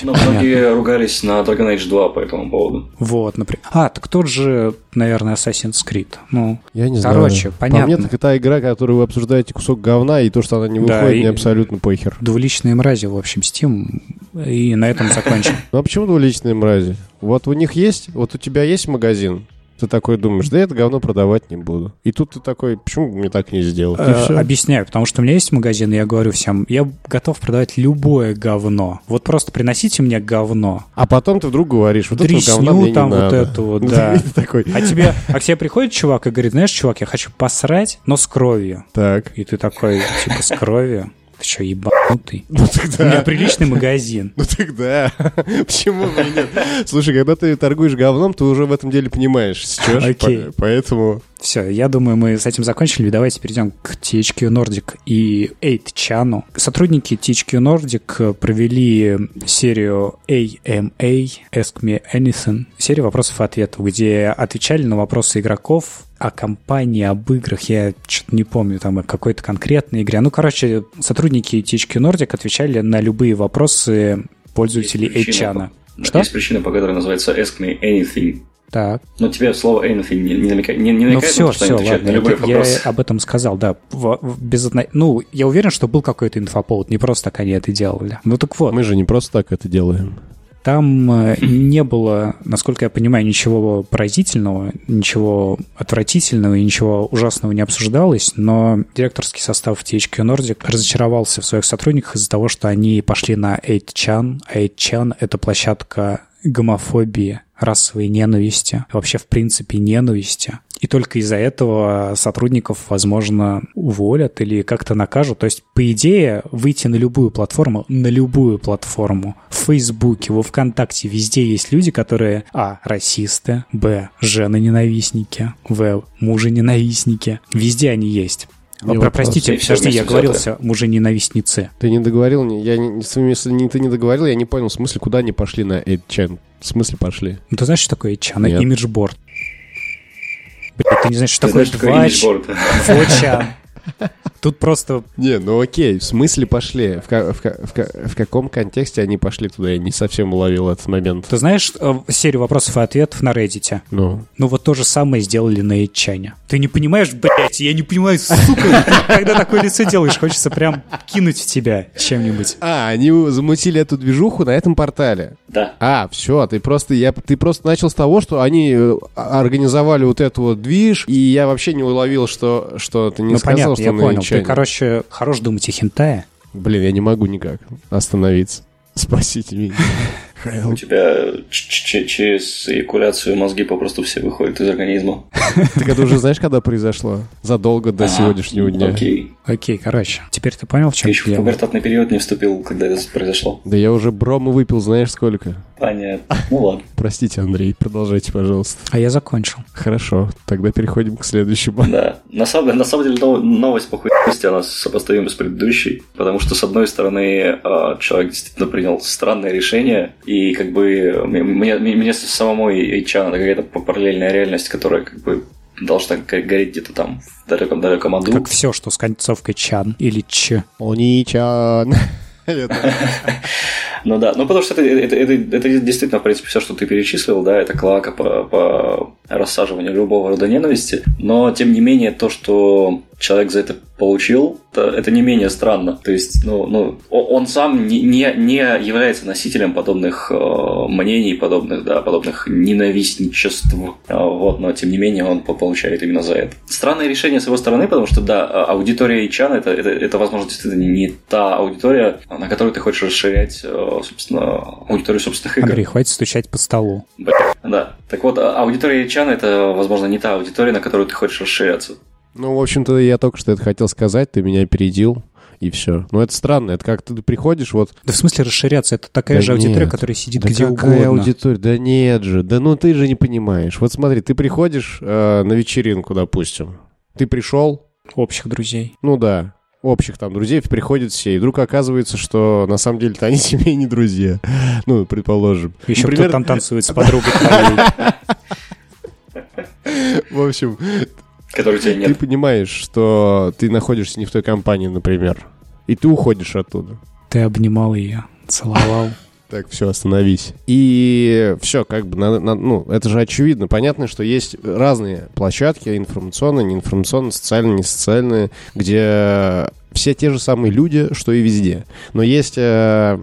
S4: Но многие ругались на Dragon Age 2 по этому поводу.
S2: Вот, например. А, так тот же, наверное, Assassin's Creed. Ну,
S3: Я не
S2: Короче,
S3: знаю.
S2: понятно.
S3: По мне, так это игра, которую вы обсуждаете кусок говна, и то, что она не
S2: Да,
S3: выходит,
S2: и-
S3: мне абсолютно похер.
S2: двуличные мрази, в общем, Steam. И на этом закончим.
S3: Ну а почему двуличные мрази? Вот у них есть, вот у тебя есть магазин, ты такой думаешь, да я это говно продавать не буду. И тут ты такой, почему бы мне так не сделать? И
S2: Э. Объясняю, потому что у меня есть магазин, и я говорю всем, я готов продавать любое говно. Вот просто приносите мне говно.
S3: А потом ты вдруг говоришь, вот этого говна
S2: Дресню
S3: мне
S2: там
S3: не
S2: вот
S3: надо.
S2: эту вот, да.
S3: такой,
S2: А тебе, а к тебе приходит чувак и говорит, знаешь, чувак, я хочу посрать, но с кровью.
S3: так.
S2: И ты такой, типа, с кровью? Ты что, ебанутый?
S3: Ну
S2: У меня
S3: тогда,
S2: приличный магазин.
S3: ну тогда, почему бы и нет? Слушай, когда ты торгуешь говном, ты уже в этом деле понимаешь, сечешь,
S2: Окей.
S3: по- поэтому...
S2: Все, я думаю, мы с этим закончили. Давайте перейдем к THQ Nordic и 8chan. Сотрудники THQ Nordic провели серию AMA, Ask Me Anything, серию вопросов и ответов, где отвечали на вопросы игроков о компании, об играх, я что-то не помню, там, о какой-то конкретной игре. Ну, короче, сотрудники THQ Nordic отвечали на любые вопросы пользователей 8chan.
S4: по-
S2: Что?
S4: Есть причина, по которой называется Ask Me Anything.
S2: Так.
S4: Но тебе слово anything не, не намекает, не, не
S2: Ну
S4: намекает
S2: все,
S4: на то, что
S2: все, ладно,
S4: на любой
S2: я
S4: вопрос.
S2: об этом сказал, да. В- в- без Ну, я уверен, что был какой-то инфоповод, не просто так они это делали. Ну так вот,
S3: Мы же не просто так это делаем.
S2: там э, не было, насколько я понимаю, ничего поразительного, ничего отвратительного и ничего ужасного не обсуждалось, но директорский состав THQ Nordic разочаровался в своих сотрудниках из-за того, что они пошли на 8chan, а 8chan — это площадка гомофобии, расовой ненависти, вообще, в принципе, ненависти. И только из-за этого сотрудников, возможно, уволят или как-то накажут. То есть, по идее, выйти на любую платформу, на любую платформу, в Фейсбуке, во Вконтакте, везде есть люди, которые, а, расисты, б, жены-ненавистники, в, мужи-ненавистники. Везде они есть.
S3: А,
S2: про, простите, подожди, я говорился мужа-ненавистнице.
S3: Ты не договорил я не, если не, ты не договорил, я не понял, в смысле, куда они пошли на 8chan? В смысле пошли?
S2: Ну, ты знаешь, что такое
S3: 8chan?
S2: Имиджборд. Блин, ты не знаешь, что
S4: ты
S2: такое 2chan? Тут просто
S3: Не, ну окей, в смысле пошли? В, ка- в ка- в ка- в каком контексте они пошли туда? Я не совсем уловил этот момент.
S2: Ты знаешь э, серию вопросов и ответов на Reddit?
S3: Ну,
S2: Ну вот то же самое сделали на Итчане. Ты не понимаешь, блядь, я не понимаю, сука, когда такое лицо делаешь, хочется прям кинуть в тебя чем-нибудь.
S3: А, они замутили эту движуху на этом портале.
S4: Да.
S3: А, все, ты просто, я, ты просто начал с того, что они э, организовали вот эту вот движ, и я вообще не уловил, что, что ты не
S2: ну
S3: сказал,
S2: понятно,
S3: что
S2: я
S3: на
S2: понял. Ты, короче, хорош думать о хентае.
S3: Блин, я не могу никак остановиться. Спасите меня.
S4: У тебя через эякуляцию мозги попросту все выходят из организма.
S3: Так это уже знаешь, когда произошло? Задолго до сегодняшнего дня.
S4: Окей.
S2: Окей, короче, теперь ты понял, в чем
S4: Ты еще в пубертатный период не вступил, когда это произошло.
S3: Да я уже брома выпил, знаешь сколько?
S4: Понятно. Ну ладно.
S3: Простите, Андрей, продолжайте, пожалуйста.
S2: А я закончил.
S3: Хорошо, тогда переходим к следующему.
S4: Да. На самом, на самом деле нов- новость по хуйности, она сопоставима с предыдущей, потому что, с одной стороны, э, человек действительно принял странное решение, и как бы мне, мне, мне самому и HR надо какая-то параллельная реальность, которая как бы должна го- гореть где-то там в далеком-далеком аду.
S2: Как все, что с концовкой чан или ч.
S3: Они-чан. Это-
S4: Ну да, ну потому что это, это, это, это действительно, в принципе, все, что ты перечислил, да, это клака по, по рассаживанию любого рода ненависти, но тем не менее то, что человек за это получил, это, это не менее странно. То есть, ну, ну он сам не, не, не является носителем подобных э, мнений, подобных, да, подобных ненавистничеств, А, вот, но тем не менее он по- получает именно за это. Странное решение с его стороны, потому что, да, а- аудитория Ичана это, это, это, возможно, действительно не та аудитория, на которую ты хочешь расширять, э, собственно, аудиторию собственных игр.
S2: Андрей, хватит стучать по столу.
S4: Да. Так вот, а- аудитория Чана это, возможно, не та аудитория, на которую ты хочешь расширяться.
S3: Ну, в общем-то, я только что это хотел сказать, ты меня опередил, и все. Но это странно, это как ты приходишь, вот...
S2: Да в смысле расширяться? Это такая
S3: Да
S2: же аудитория,
S3: нет.
S2: которая сидит
S3: Да
S2: где
S3: какая
S2: угодно.
S3: аудитория? Да нет же, да ну ты же не понимаешь. Вот смотри, ты приходишь э, на вечеринку, допустим. Ты пришел,
S2: Общих друзей.
S3: ну да, общих там друзей приходят все, и вдруг оказывается, что на самом деле-то они тебе и не друзья. Ну, предположим.
S2: Еще
S3: Например,
S2: кто там танцует с подругой.
S3: В общем,
S4: Который тебя
S3: ты
S4: нет.
S3: понимаешь, что ты находишься не в той компании, например, и ты уходишь оттуда.
S2: Ты обнимал ее, целовал.
S3: Так, все, остановись. И все, как бы, надо- надо- ну, это же очевидно. Понятно, что есть разные площадки, информационные, неинформационные, социальные, несоциальные, где все те же самые люди, что и везде. Но есть э,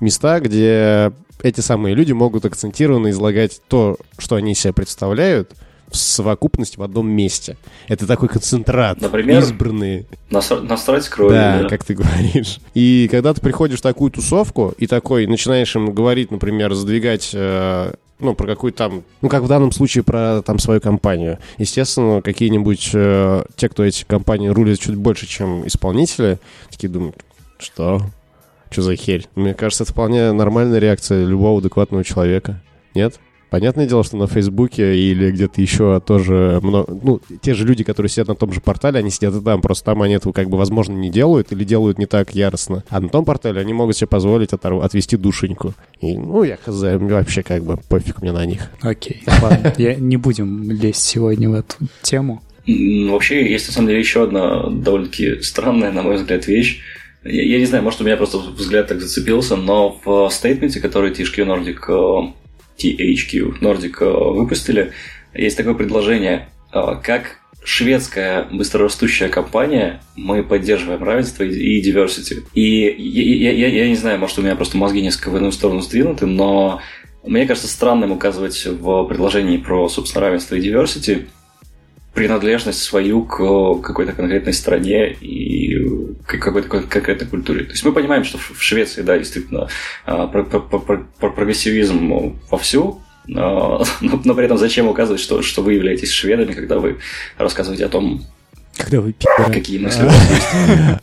S3: места, где эти самые люди могут акцентированно излагать то, что они из себя представляют, в совокупности в одном месте. Это такой концентрат.
S4: Например?
S3: Избранные.
S4: Насра- Насрать кровью.
S3: Да,
S4: да.
S3: как ты говоришь. И когда ты приходишь в такую тусовку и такой начинаешь им говорить, например, задвигать э, ну, про какую-то там, ну, как в данном случае про там свою компанию. Естественно, какие-нибудь э, те, кто эти компании рулят чуть больше, чем исполнители, такие думают, что? Что за херь? Мне кажется, это вполне нормальная реакция любого адекватного человека. Нет? Понятное дело, что на Фейсбуке или где-то еще тоже много... Ну, те же люди, которые сидят на том же портале, они сидят и там. Просто там они этого, как бы, возможно, не делают или делают не так яростно. А на том портале они могут себе позволить оторв- отвести душеньку. И, ну, я хз, мне вообще, как бы, пофиг мне на них.
S2: Окей, ладно. Я не будем лезть сегодня в эту тему.
S4: М, Вообще, есть на самом деле еще одна довольно-таки странная, на мой взгляд, вещь. Я, я не знаю, может, у меня просто взгляд так зацепился, но в стейтменте, который THQ Nordic, THQ Nordic э, выпустили, есть такое предложение, э, как шведская быстрорастущая компания, мы поддерживаем равенство и, diversity. И я- я- я не знаю, может, у меня просто мозги несколько в одну сторону сдвинуты, но мне кажется странным указывать в предложении про, собственно, равенство и diversity принадлежность свою к какой-то конкретной стране и к какой-то кон- конкретной культуре. То есть мы понимаем, что в Швеции, да, действительно, а, про- про- про- про- про- прогрессивизм вовсю, а, но, но при этом зачем указывать, что, что вы являетесь шведами, когда вы рассказываете о том,
S2: Когда вы пидоры.
S4: какие мысли у вас есть.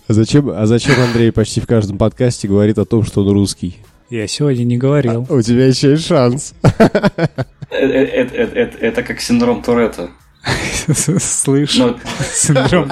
S3: А зачем, а зачем Андрей почти в каждом подкасте говорит о том, что он русский?
S2: Я сегодня не говорил.
S3: У тебя еще есть шанс.
S4: Э- э- э- э- э- Это как синдром Туретта.
S2: Слышу.
S4: Ну,
S2: Синдром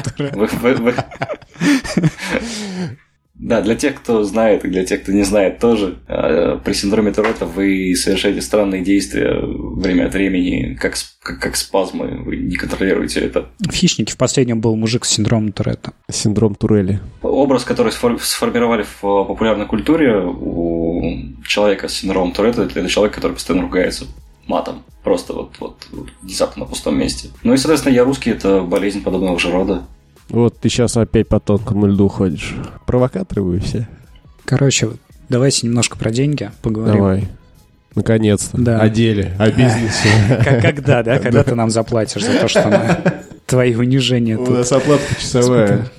S4: Да, для тех, кто знает, и для тех, кто не знает тоже, э, при синдроме Туретта вы совершаете странные действия время от времени, как, как, как спазмы, вы не контролируете это.
S2: В «Хищнике» в последнем был мужик с синдромом Туретта.
S3: Синдром Турели.
S4: Образ, который сфор- сформировали в э, популярной культуре у человека с синдромом Туретта, это человек, который постоянно ругается матом. Просто вот, вот, вот внезапно на пустом месте. Ну и, соответственно, я русский, это болезнь подобного же рода.
S3: Вот ты сейчас опять по тонкому льду ходишь. Провокаторы вы все.
S2: Короче, давайте немножко про деньги поговорим.
S3: Давай. Наконец-то.
S2: Да.
S3: О деле, о бизнесе.
S2: Когда, да? Когда ты нам заплатишь за то, что мы твои унижения
S3: У нас оплатка часовая.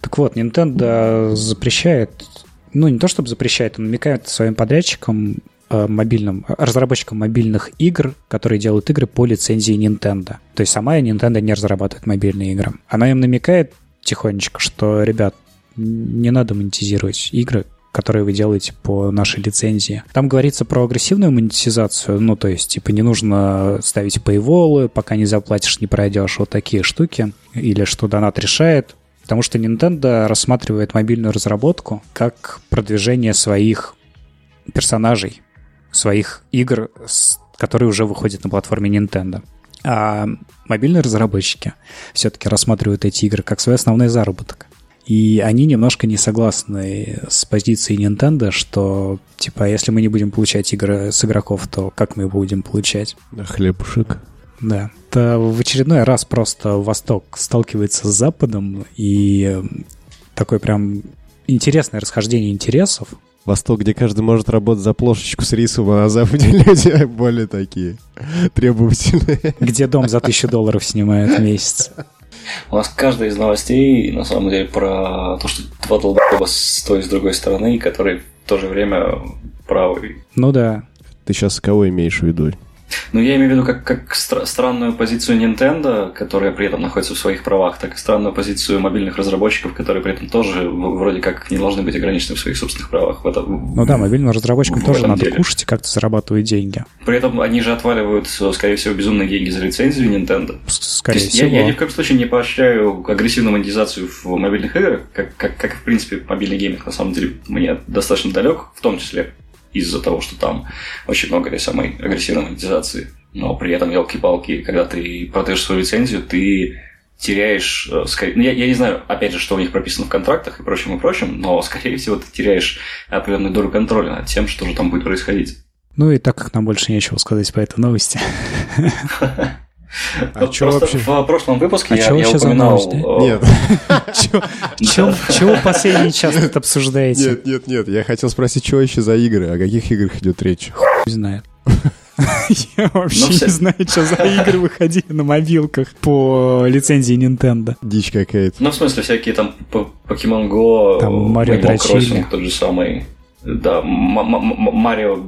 S2: Так вот, Nintendo запрещает, ну не то чтобы запрещает, он намекает своим подрядчикам мобильным, разработчикам мобильных игр, которые делают игры по лицензии Nintendo. То есть сама Nintendo не разрабатывает мобильные игры. Она им намекает тихонечко, что, ребят, не надо монетизировать игры, которые вы делаете по нашей лицензии. Там говорится про агрессивную монетизацию, ну, то есть, типа, не нужно ставить paywall, пока не заплатишь, не пройдешь, вот такие штуки, или что донат решает, потому что Nintendo рассматривает мобильную разработку как продвижение своих персонажей, своих игр, которые уже выходят на платформе Nintendo. А мобильные разработчики все-таки рассматривают эти игры как свой основной заработок. И они немножко не согласны с позицией Nintendo, что, типа, если мы не будем получать игры с игроков, то как мы будем получать?
S3: На хлебушек.
S2: Да. Это в очередной раз просто Восток сталкивается с Западом, и такое прям интересное расхождение интересов.
S3: Восток, где каждый может работать за плошечку с рисом, а на Западе люди более такие требовательные.
S2: Где дом за тысячу долларов снимают в месяц.
S4: У нас каждая из новостей, на самом деле, про то, что два долбоеба с той и с другой стороны, которые в то же время правы.
S2: Ну да.
S3: Ты сейчас кого имеешь в виду?
S4: Ну, я имею в виду как, как стра- странную позицию Nintendo, которая при этом находится в своих правах, так и странную позицию мобильных разработчиков, которые при этом тоже вроде как не должны быть ограничены в своих собственных правах. В этом,
S2: ну да, мобильным разработчикам тоже надо деле. кушать и как-то зарабатывать деньги.
S4: При этом они же отваливают, скорее всего, безумные деньги за лицензию Nintendo.
S2: Скорее
S4: То есть
S2: всего.
S4: Я, я ни в коем случае не поощряю агрессивную монетизацию в мобильных играх, как, как, как в принципе, мобильный гейминг на самом деле мне достаточно далек, в том числе из-за того, что там очень много этой самой агрессивной монетизации. Но при этом, елки-палки, когда ты продаешь свою лицензию, ты теряешь, э, скорее, ну, я, я не знаю, опять же, что у них прописано в контрактах и прочим, и прочим, но, скорее всего, ты теряешь определенную долю контроля над тем, что же там будет происходить.
S2: Ну и так как нам больше нечего сказать по этой новости.
S4: А что вообще? В прошлом выпуске
S2: а
S4: я, я упоминал...
S3: Э, нет.
S2: Чего последний час тут обсуждаете?
S3: Нет, нет, нет. Я хотел спросить, что еще за игры? О каких играх идет речь?
S2: Не знаю. Я вообще не знаю, что за игры выходили на мобилках по лицензии Nintendo.
S3: Дичь какая-то.
S4: Ну, в смысле, всякие там Pokemon Go,
S2: там Mario Crossing,
S4: тот же самый. Да, Марио,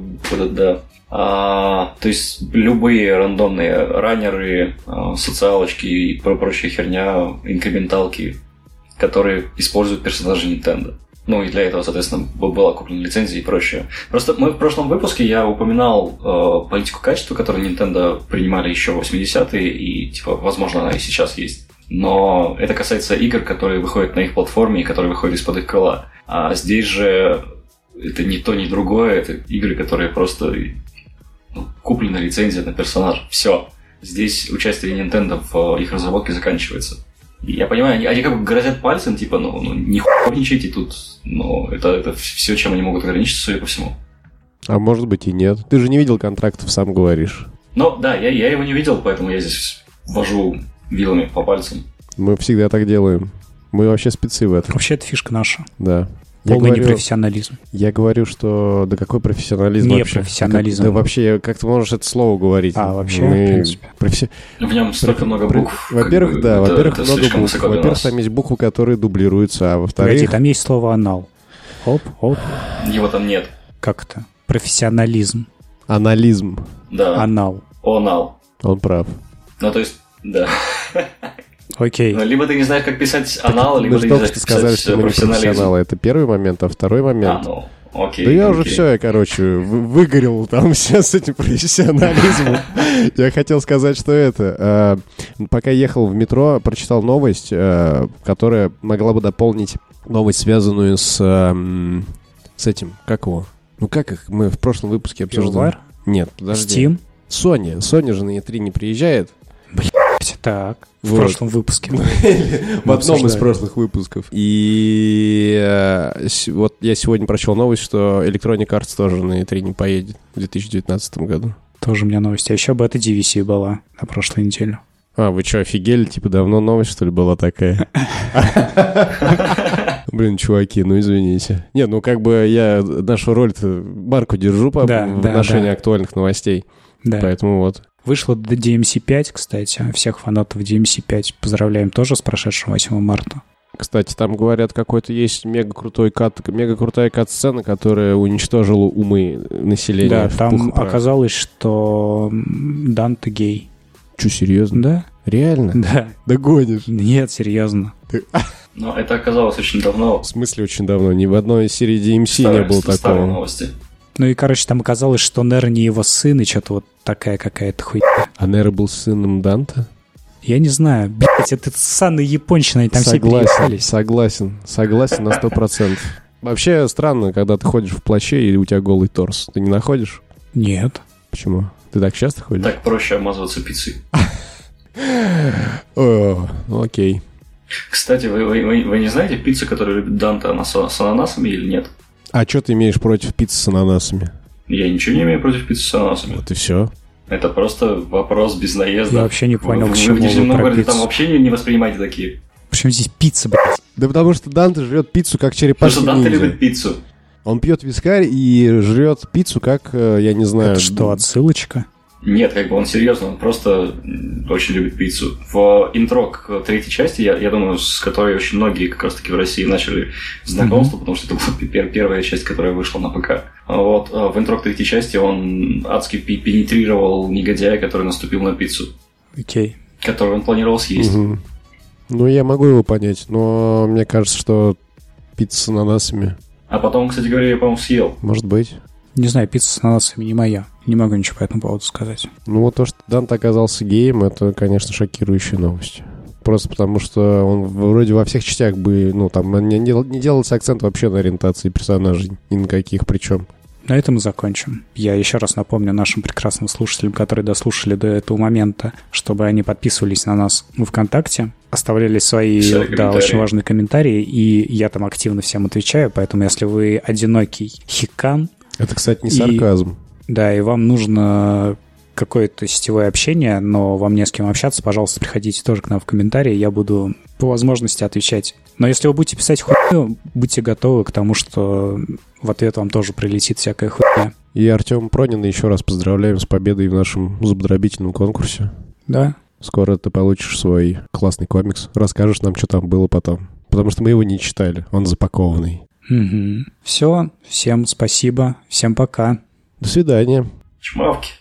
S4: да. А, то есть любые рандомные раннеры, а, социалочки и прочая херня, инкременталки, которые используют персонажи Nintendo. Ну и для этого, соответственно, была куплена лицензия и прочее. Просто мы в прошлом выпуске я упоминал э, политику качества, которую Nintendo принимали еще в 80-е, и, типа, возможно, она и сейчас есть. Но это касается игр, которые выходят на их платформе и которые выходят из-под их крыла. А здесь же это не то, ни другое, это игры, которые просто ну, куплена лицензия на персонаж. Все. Здесь участие Nintendo в их разработке заканчивается. Я понимаю, они, они как бы грозят пальцем, типа, ну, ну не хуйничайте тут. Но это, это все, чем они могут ограничиться, судя по всему.
S3: А может быть и нет. Ты же не видел контрактов, сам говоришь.
S4: Ну, да, я, я его не видел, поэтому я здесь вожу вилами по пальцам.
S3: Мы всегда так делаем. Мы вообще спецы в этом.
S2: Вообще, это фишка наша.
S3: Да.
S2: Полный говорю, непрофессионализм.
S3: Я говорю, что да какой профессионализм
S2: не
S3: вообще?
S2: профессионализм.
S3: Как, да вообще, как ты можешь это слово говорить?
S2: А, вообще, Мы... в принципе.
S3: Професси...
S4: В нем столько много букв.
S3: Во-первых, как бы, да, во-первых, много букв. Во-первых, там есть буквы, которые дублируются, а во-вторых...
S2: Погоди, там есть слово «анал». Оп, оп.
S4: Его там нет.
S2: Как это? Профессионализм.
S3: Анализм.
S4: Да.
S2: Анал.
S4: Онал.
S3: Он прав.
S4: Ну, то есть, да.
S2: Окей.
S4: Ну, либо ты не знаешь, как писать анал, либо ты не знаешь, как
S3: сказали, что мы не профессионалы. Это первый момент, а второй момент...
S4: А, ну, окей.
S3: Да я
S4: окей.
S3: уже все, я, короче, выгорел там сейчас с этим профессионализмом. Я хотел сказать, что это... Пока ехал в метро, прочитал новость, которая могла бы дополнить новость, связанную с... С этим, как его? Ну как их? Мы в прошлом выпуске обсуждали. Нет, подожди.
S2: Steam?
S3: Соня. Соня же на E3 не приезжает.
S2: Блять, так. В вот. прошлом выпуске.
S3: В одном из прошлых выпусков. И э, вот я сегодня прочел новость, что Electronic Arts тоже на E3 не поедет в 2019 году.
S2: Тоже у меня новость. А еще бета DVC была на прошлой неделе.
S3: А, вы что, офигели? Типа давно новость, что ли, была такая? Блин, чуваки, ну извините. Не, ну как бы я нашу роль-то марку держу по
S2: да,
S3: в
S2: да,
S3: отношении
S2: да.
S3: актуальных новостей.
S2: Да.
S3: Поэтому вот.
S2: Вышло до DMC5, кстати. Всех фанатов DMC5 поздравляем тоже с прошедшим 8 марта.
S3: Кстати, там говорят, какой-то есть мега крутой кат, мега крутая кат-сцена, которая уничтожила умы населения.
S2: Да, там оказалось, что Данте гей.
S3: Че, серьезно?
S2: Да.
S3: Реально?
S2: Да.
S3: Да гонишь?
S2: Нет, серьезно.
S4: Ну, Но это оказалось очень давно.
S3: В смысле очень давно? Ни в одной серии DMC
S4: Старые-
S3: не было
S4: старые
S3: такого.
S4: новости.
S2: Ну и, короче, там оказалось, что Нер не его сын, и что-то вот такая какая-то хуйня.
S3: А Нера был сыном Данта?
S2: Я не знаю, блять, это ссаной японщиной, там все
S3: согласен,
S2: переехались.
S3: согласен, согласен на сто процентов. Вообще странно, когда ты ходишь в плаще и у тебя голый торс. Ты не находишь?
S2: Нет.
S3: Почему? Ты так часто ходишь?
S4: Так проще обмазываться пиццей.
S3: Ну окей.
S4: Кстати, вы, вы- вы- вы не знаете пиццу, которую любит Данта, она с, с ананасами или нет?
S3: А что ты имеешь против пиццы с ананасами?
S4: Я ничего не имею против пиццы с ананасами.
S3: Вот и все.
S4: Это просто вопрос без наезда.
S2: Я вообще не понял,
S4: вы,
S2: к
S4: вы в Нижнем
S2: вы про
S4: Новгороде там вообще не, не воспринимаете такие.
S2: Причем здесь пицца, блядь?
S3: Да потому что Данте жрет пиццу как
S4: Потому
S3: черепашка
S4: что Данта
S3: ниндзя.
S4: любит пиццу.
S3: Он пьет вискарь и жрет пиццу как, э, я не знаю...
S2: Это что, отсылочка?
S4: Нет, как бы он серьезно, он просто очень любит пиццу. В интро к третьей части, я, я думаю, с которой очень многие как раз-таки в России начали знакомство, потому что это была пер- первая часть, которая вышла на ПК. А Вот, а в интро к третьей части он адски пи- пенетрировал негодяя, который наступил на пиццу,
S2: Окей.
S4: которую он планировал съесть.
S3: Мгм. Ну, я могу его понять, но мне кажется, что пицца с ананасами,
S4: А потом, кстати говоря, я, по-моему, съел.
S3: может быть.
S2: Не знаю, пицца с ананасами не моя. Не могу ничего по этому поводу сказать.
S3: Ну, вот то, что Данте оказался геем, это, конечно, шокирующая новость. Просто потому, что он вроде во всех частях бы, ну, там не, не, не делался акцент вообще на ориентации персонажей. Ни на каких причем.
S2: На этом мы закончим. Я еще раз напомню нашим прекрасным слушателям, которые дослушали до этого момента, чтобы они подписывались на нас в ВКонтакте, оставляли свои,
S4: Писали
S2: да, очень важные комментарии, и я там активно всем отвечаю, поэтому если вы одинокий хикан,
S3: Это, кстати, не
S2: И-
S3: сарказм.
S2: Да, и вам нужно какое-то сетевое общение, но вам не с кем общаться, пожалуйста, приходите тоже к нам в комментарии, я буду по возможности отвечать. Но если вы будете писать хуйню, будьте готовы к тому, что в ответ вам тоже прилетит всякая хуйня.
S3: И Артем Пронина еще раз поздравляем с победой в нашем зубодробительном конкурсе.
S2: Да?
S3: Скоро ты получишь свой классный комикс. Расскажешь нам, что там было потом. Потому что мы его не читали. Он запакованный.
S2: Все, всем спасибо, всем пока.
S3: До свидания.
S4: Чмавки.